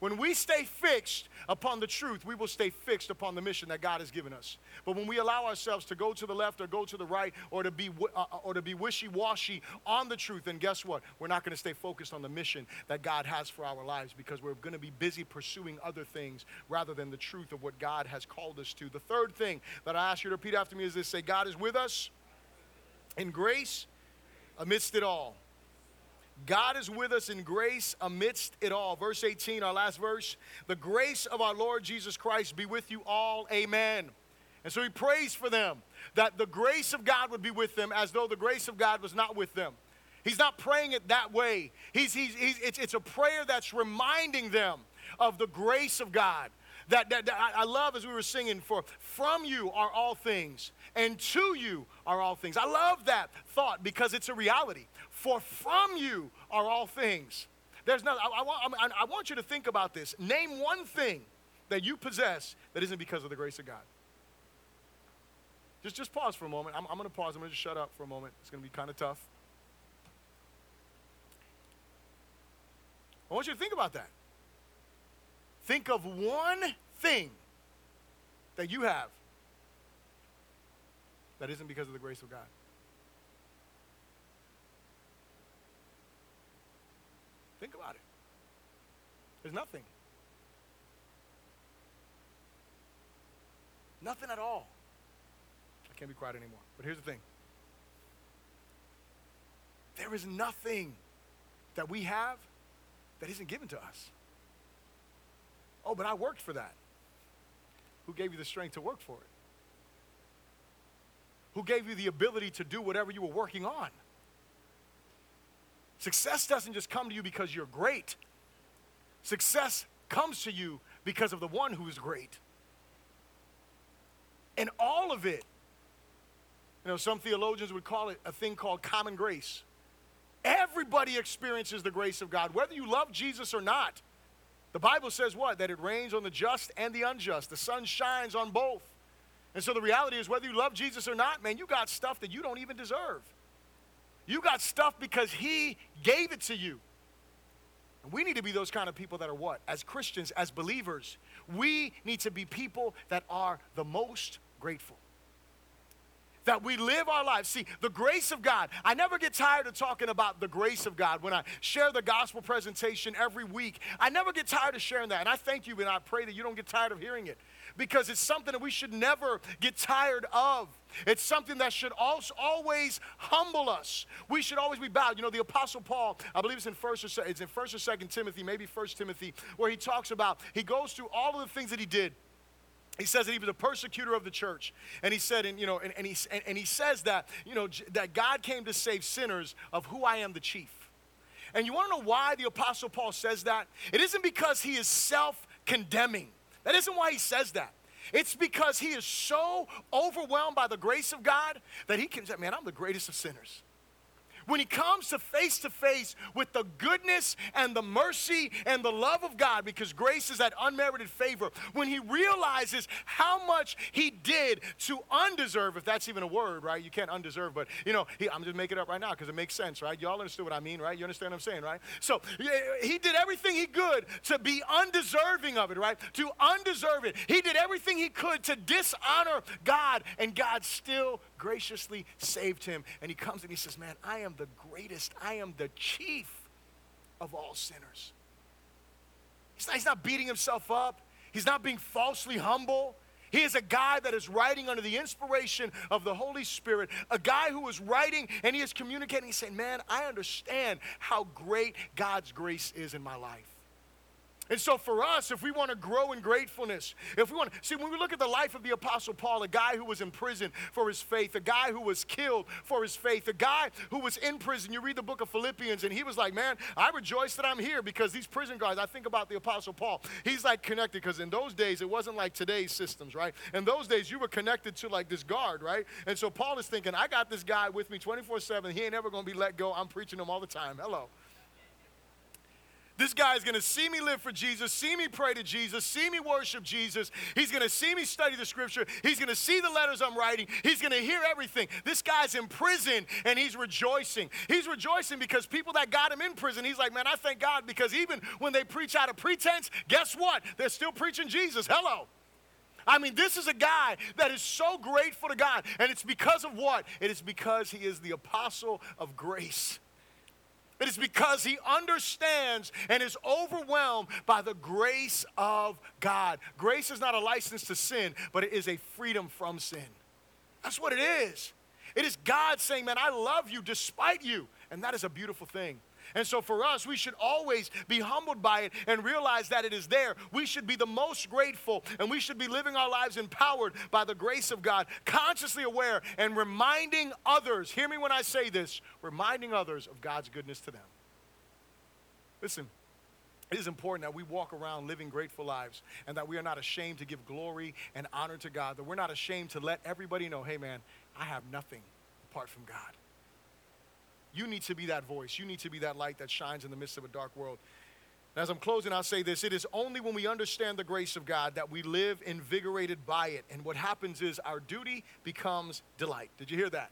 When we stay fixed upon the truth, we will stay fixed upon the mission that God has given us. But when we allow ourselves to go to the left or go to the right or to be uh, uh, or to be wishy-washy on the truth, then guess what? We're not going to stay focused on the mission that God has for our lives because we're going to be busy pursuing other things rather than the truth of what God has called us to. The third thing that I ask you to repeat after me is this: Say, God is with us in grace amidst it all. God is with us in grace amidst it all. Verse 18, our last verse. The grace of our Lord Jesus Christ be with you all. Amen. And so he prays for them that the grace of God would be with them as though the grace of God was not with them. He's not praying it that way. He's, he's, he's, it's, it's a prayer that's reminding them of the grace of God. That, that, that I love as we were singing for from you are all things and to you are all things. I love that thought because it's a reality. For from you are all things. There's no, I, I, want, I, I want you to think about this. Name one thing that you possess that isn't because of the grace of God. Just, just pause for a moment. I'm, I'm going to pause. I'm going to just shut up for a moment. It's going to be kind of tough. I want you to think about that. Think of one thing that you have that isn't because of the grace of God. Think about it. There's nothing. Nothing at all. I can't be quiet anymore. But here's the thing there is nothing that we have that isn't given to us. Oh, but I worked for that. Who gave you the strength to work for it? Who gave you the ability to do whatever you were working on? Success doesn't just come to you because you're great. Success comes to you because of the one who is great. And all of it, you know, some theologians would call it a thing called common grace. Everybody experiences the grace of God, whether you love Jesus or not. The Bible says what? That it rains on the just and the unjust. The sun shines on both. And so the reality is, whether you love Jesus or not, man, you got stuff that you don't even deserve. You got stuff because He gave it to you. And we need to be those kind of people that are what? As Christians, as believers, we need to be people that are the most grateful. That we live our lives. See, the grace of God. I never get tired of talking about the grace of God when I share the gospel presentation every week. I never get tired of sharing that. And I thank you and I pray that you don't get tired of hearing it because it's something that we should never get tired of. It's something that should always humble us. We should always be bowed. You know, the Apostle Paul, I believe it's in first or it's in first or second Timothy, maybe first Timothy, where he talks about he goes through all of the things that he did. He says that he was a persecutor of the church. And he said, and, you know, and, and, he, and, and he says that, you know, that God came to save sinners of who I am the chief. And you want to know why the Apostle Paul says that? It isn't because he is self condemning. That isn't why he says that. It's because he is so overwhelmed by the grace of God that he can say, Man, I'm the greatest of sinners when he comes to face to face with the goodness and the mercy and the love of God, because grace is that unmerited favor, when he realizes how much he did to undeserve, if that's even a word, right? You can't undeserve, but you know, he, I'm just making it up right now because it makes sense, right? Y'all understand what I mean, right? You understand what I'm saying, right? So he did everything he could to be undeserving of it, right? To undeserve it. He did everything he could to dishonor God, and God still graciously saved him. And he comes and he says, Man, I am the greatest, I am the chief of all sinners. He's not, he's not beating himself up, he's not being falsely humble. He is a guy that is writing under the inspiration of the Holy Spirit, a guy who is writing and he is communicating. He's saying, Man, I understand how great God's grace is in my life. And so, for us, if we want to grow in gratefulness, if we want to see, when we look at the life of the Apostle Paul, a guy who was in prison for his faith, a guy who was killed for his faith, a guy who was in prison, you read the book of Philippians, and he was like, Man, I rejoice that I'm here because these prison guards, I think about the Apostle Paul, he's like connected because in those days, it wasn't like today's systems, right? In those days, you were connected to like this guard, right? And so, Paul is thinking, I got this guy with me 24 7. He ain't ever going to be let go. I'm preaching him all the time. Hello. This guy is going to see me live for Jesus, see me pray to Jesus, see me worship Jesus. He's going to see me study the scripture. He's going to see the letters I'm writing. He's going to hear everything. This guy's in prison and he's rejoicing. He's rejoicing because people that got him in prison, he's like, man, I thank God because even when they preach out of pretense, guess what? They're still preaching Jesus. Hello. I mean, this is a guy that is so grateful to God. And it's because of what? It is because he is the apostle of grace. It is because he understands and is overwhelmed by the grace of God. Grace is not a license to sin, but it is a freedom from sin. That's what it is. It is God saying, Man, I love you despite you. And that is a beautiful thing. And so for us, we should always be humbled by it and realize that it is there. We should be the most grateful and we should be living our lives empowered by the grace of God, consciously aware and reminding others, hear me when I say this, reminding others of God's goodness to them. Listen, it is important that we walk around living grateful lives and that we are not ashamed to give glory and honor to God, that we're not ashamed to let everybody know, hey man, I have nothing apart from God. You need to be that voice. You need to be that light that shines in the midst of a dark world. And as I'm closing, I'll say this it is only when we understand the grace of God that we live invigorated by it. And what happens is our duty becomes delight. Did you hear that?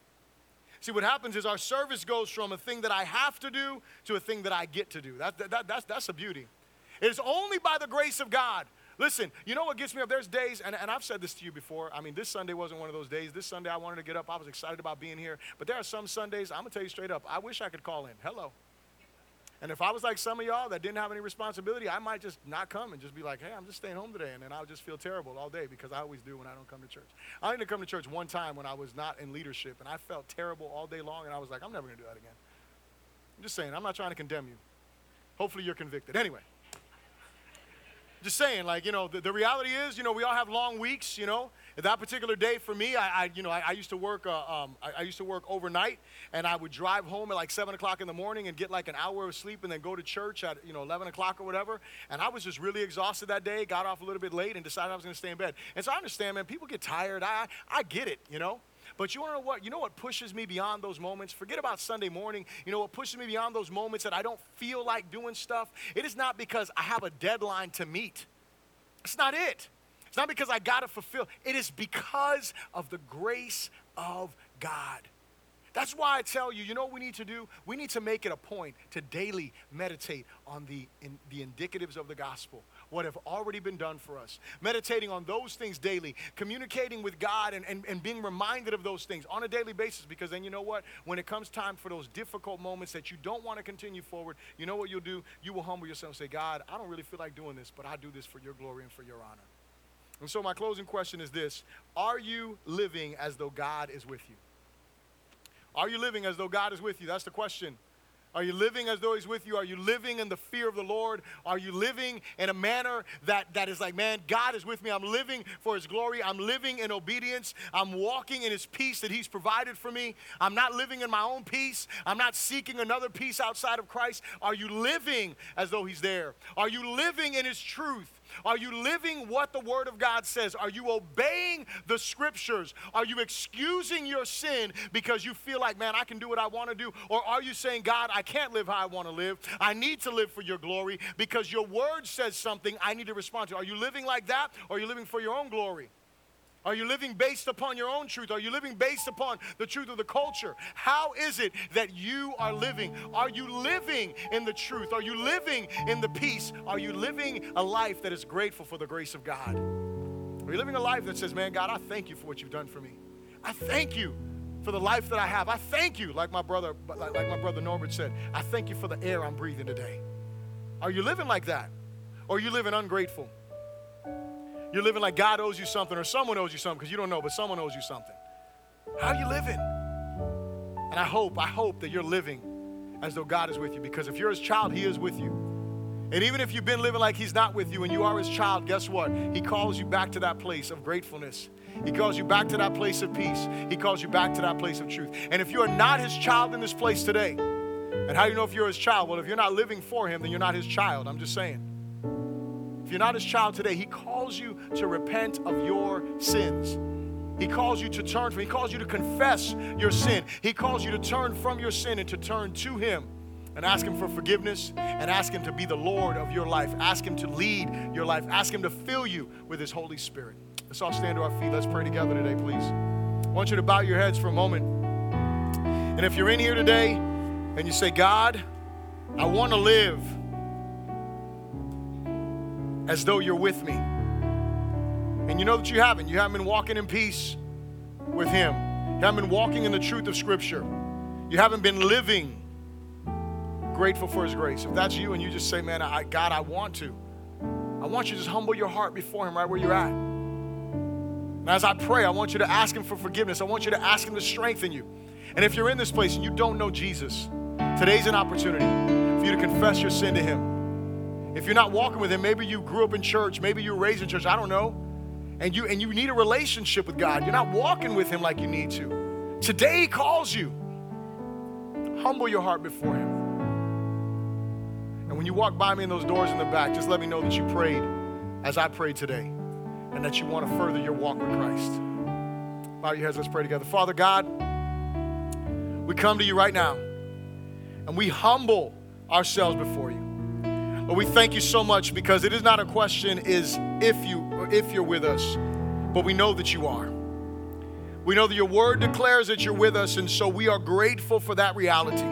See, what happens is our service goes from a thing that I have to do to a thing that I get to do. That, that, that's, that's a beauty. It is only by the grace of God Listen, you know what gets me up? There's days, and, and I've said this to you before. I mean, this Sunday wasn't one of those days. This Sunday I wanted to get up. I was excited about being here. But there are some Sundays, I'm going to tell you straight up, I wish I could call in. Hello. And if I was like some of y'all that didn't have any responsibility, I might just not come and just be like, hey, I'm just staying home today. And then I'll just feel terrible all day because I always do when I don't come to church. I didn't come to church one time when I was not in leadership, and I felt terrible all day long, and I was like, I'm never going to do that again. I'm just saying, I'm not trying to condemn you. Hopefully you're convicted. Anyway. Just saying, like, you know, the, the reality is, you know, we all have long weeks, you know. That particular day for me, I, I you know, I, I, used to work, uh, um, I, I, used to work overnight, and I would drive home at like seven o'clock in the morning and get like an hour of sleep, and then go to church at you know 11 o'clock or whatever. And I was just really exhausted that day. Got off a little bit late and decided I was going to stay in bed. And so I understand, man. People get tired. I, I get it, you know. But you want to know what? You know what pushes me beyond those moments? Forget about Sunday morning. You know what pushes me beyond those moments that I don't feel like doing stuff? It is not because I have a deadline to meet. It's not it. It's not because I got to fulfill. It is because of the grace of God. That's why I tell you, you know what we need to do? We need to make it a point to daily meditate on the, in, the indicatives of the gospel, what have already been done for us. Meditating on those things daily, communicating with God and, and, and being reminded of those things on a daily basis, because then you know what? When it comes time for those difficult moments that you don't want to continue forward, you know what you'll do? You will humble yourself and say, God, I don't really feel like doing this, but I do this for your glory and for your honor. And so, my closing question is this Are you living as though God is with you? Are you living as though God is with you? That's the question. Are you living as though He's with you? Are you living in the fear of the Lord? Are you living in a manner that, that is like, man, God is with me. I'm living for His glory. I'm living in obedience. I'm walking in His peace that He's provided for me. I'm not living in my own peace. I'm not seeking another peace outside of Christ. Are you living as though He's there? Are you living in His truth? Are you living what the Word of God says? Are you obeying the Scriptures? Are you excusing your sin because you feel like, man, I can do what I want to do? Or are you saying, God, I can't live how I want to live. I need to live for your glory because your Word says something I need to respond to? Are you living like that or are you living for your own glory? Are you living based upon your own truth? Are you living based upon the truth of the culture? How is it that you are living? Are you living in the truth? Are you living in the peace? Are you living a life that is grateful for the grace of God? Are you living a life that says, Man, God, I thank you for what you've done for me? I thank you for the life that I have. I thank you, like my brother, like my brother Norbert said, I thank you for the air I'm breathing today. Are you living like that? Or are you living ungrateful? You're living like God owes you something or someone owes you something because you don't know, but someone owes you something. How are you living? And I hope, I hope that you're living as though God is with you because if you're his child, he is with you. And even if you've been living like He's not with you and you are His child, guess what? He calls you back to that place of gratefulness. He calls you back to that place of peace. He calls you back to that place of truth. And if you are not His child in this place today, and how do you know if you're His child? Well, if you're not living for Him, then you're not His child. I'm just saying. If you're not His child today, He calls you to repent of your sins. He calls you to turn from, He calls you to confess your sin. He calls you to turn from your sin and to turn to Him and ask Him for forgiveness and ask Him to be the Lord of your life. Ask Him to lead your life. Ask Him to fill you with His Holy Spirit. Let's all stand to our feet. Let's pray together today, please. I want you to bow your heads for a moment. And if you're in here today and you say, God, I want to live as though you're with me. And you know that you haven't. You haven't been walking in peace with Him. You haven't been walking in the truth of Scripture. You haven't been living grateful for His grace. If that's you and you just say, man, I, God, I want to, I want you to just humble your heart before Him right where you're at. And as I pray, I want you to ask Him for forgiveness. I want you to ask Him to strengthen you. And if you're in this place and you don't know Jesus, today's an opportunity for you to confess your sin to Him. If you're not walking with Him, maybe you grew up in church, maybe you were raised in church, I don't know. And you, and you need a relationship with God. You're not walking with Him like you need to. Today He calls you. Humble your heart before Him. And when you walk by me in those doors in the back, just let me know that you prayed as I prayed today and that you want to further your walk with Christ. Bow your heads, let's pray together. Father God, we come to you right now and we humble ourselves before you. Lord, we thank you so much because it is not a question is if you or if you're with us, but we know that you are. We know that your word declares that you're with us, and so we are grateful for that reality.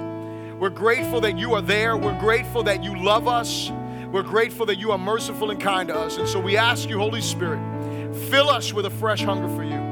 We're grateful that you are there. We're grateful that you love us. We're grateful that you are merciful and kind to us. And so we ask you, Holy Spirit, fill us with a fresh hunger for you.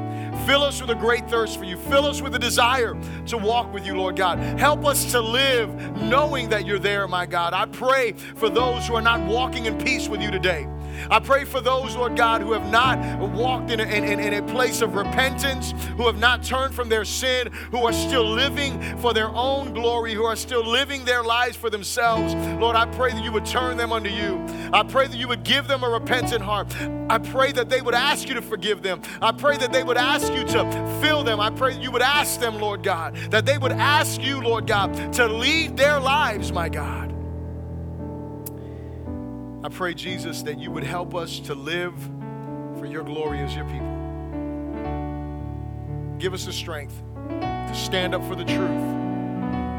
Fill us with a great thirst for you. Fill us with a desire to walk with you, Lord God. Help us to live knowing that you're there, my God. I pray for those who are not walking in peace with you today. I pray for those, Lord God, who have not walked in a, in, in a place of repentance, who have not turned from their sin, who are still living for their own glory, who are still living their lives for themselves. Lord, I pray that you would turn them unto you. I pray that you would give them a repentant heart. I pray that they would ask you to forgive them. I pray that they would ask you to fill them. I pray that you would ask them, Lord God, that they would ask you, Lord God, to lead their lives, my God. I pray, Jesus, that you would help us to live for your glory as your people. Give us the strength to stand up for the truth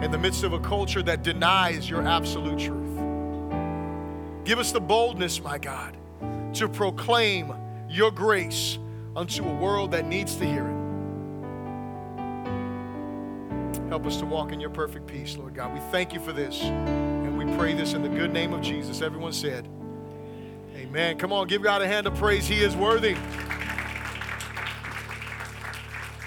in the midst of a culture that denies your absolute truth. Give us the boldness, my God, to proclaim your grace unto a world that needs to hear it. Help us to walk in your perfect peace, Lord God. We thank you for this. And we pray this in the good name of Jesus. Everyone said, Amen. Come on, give God a hand of praise. He is worthy.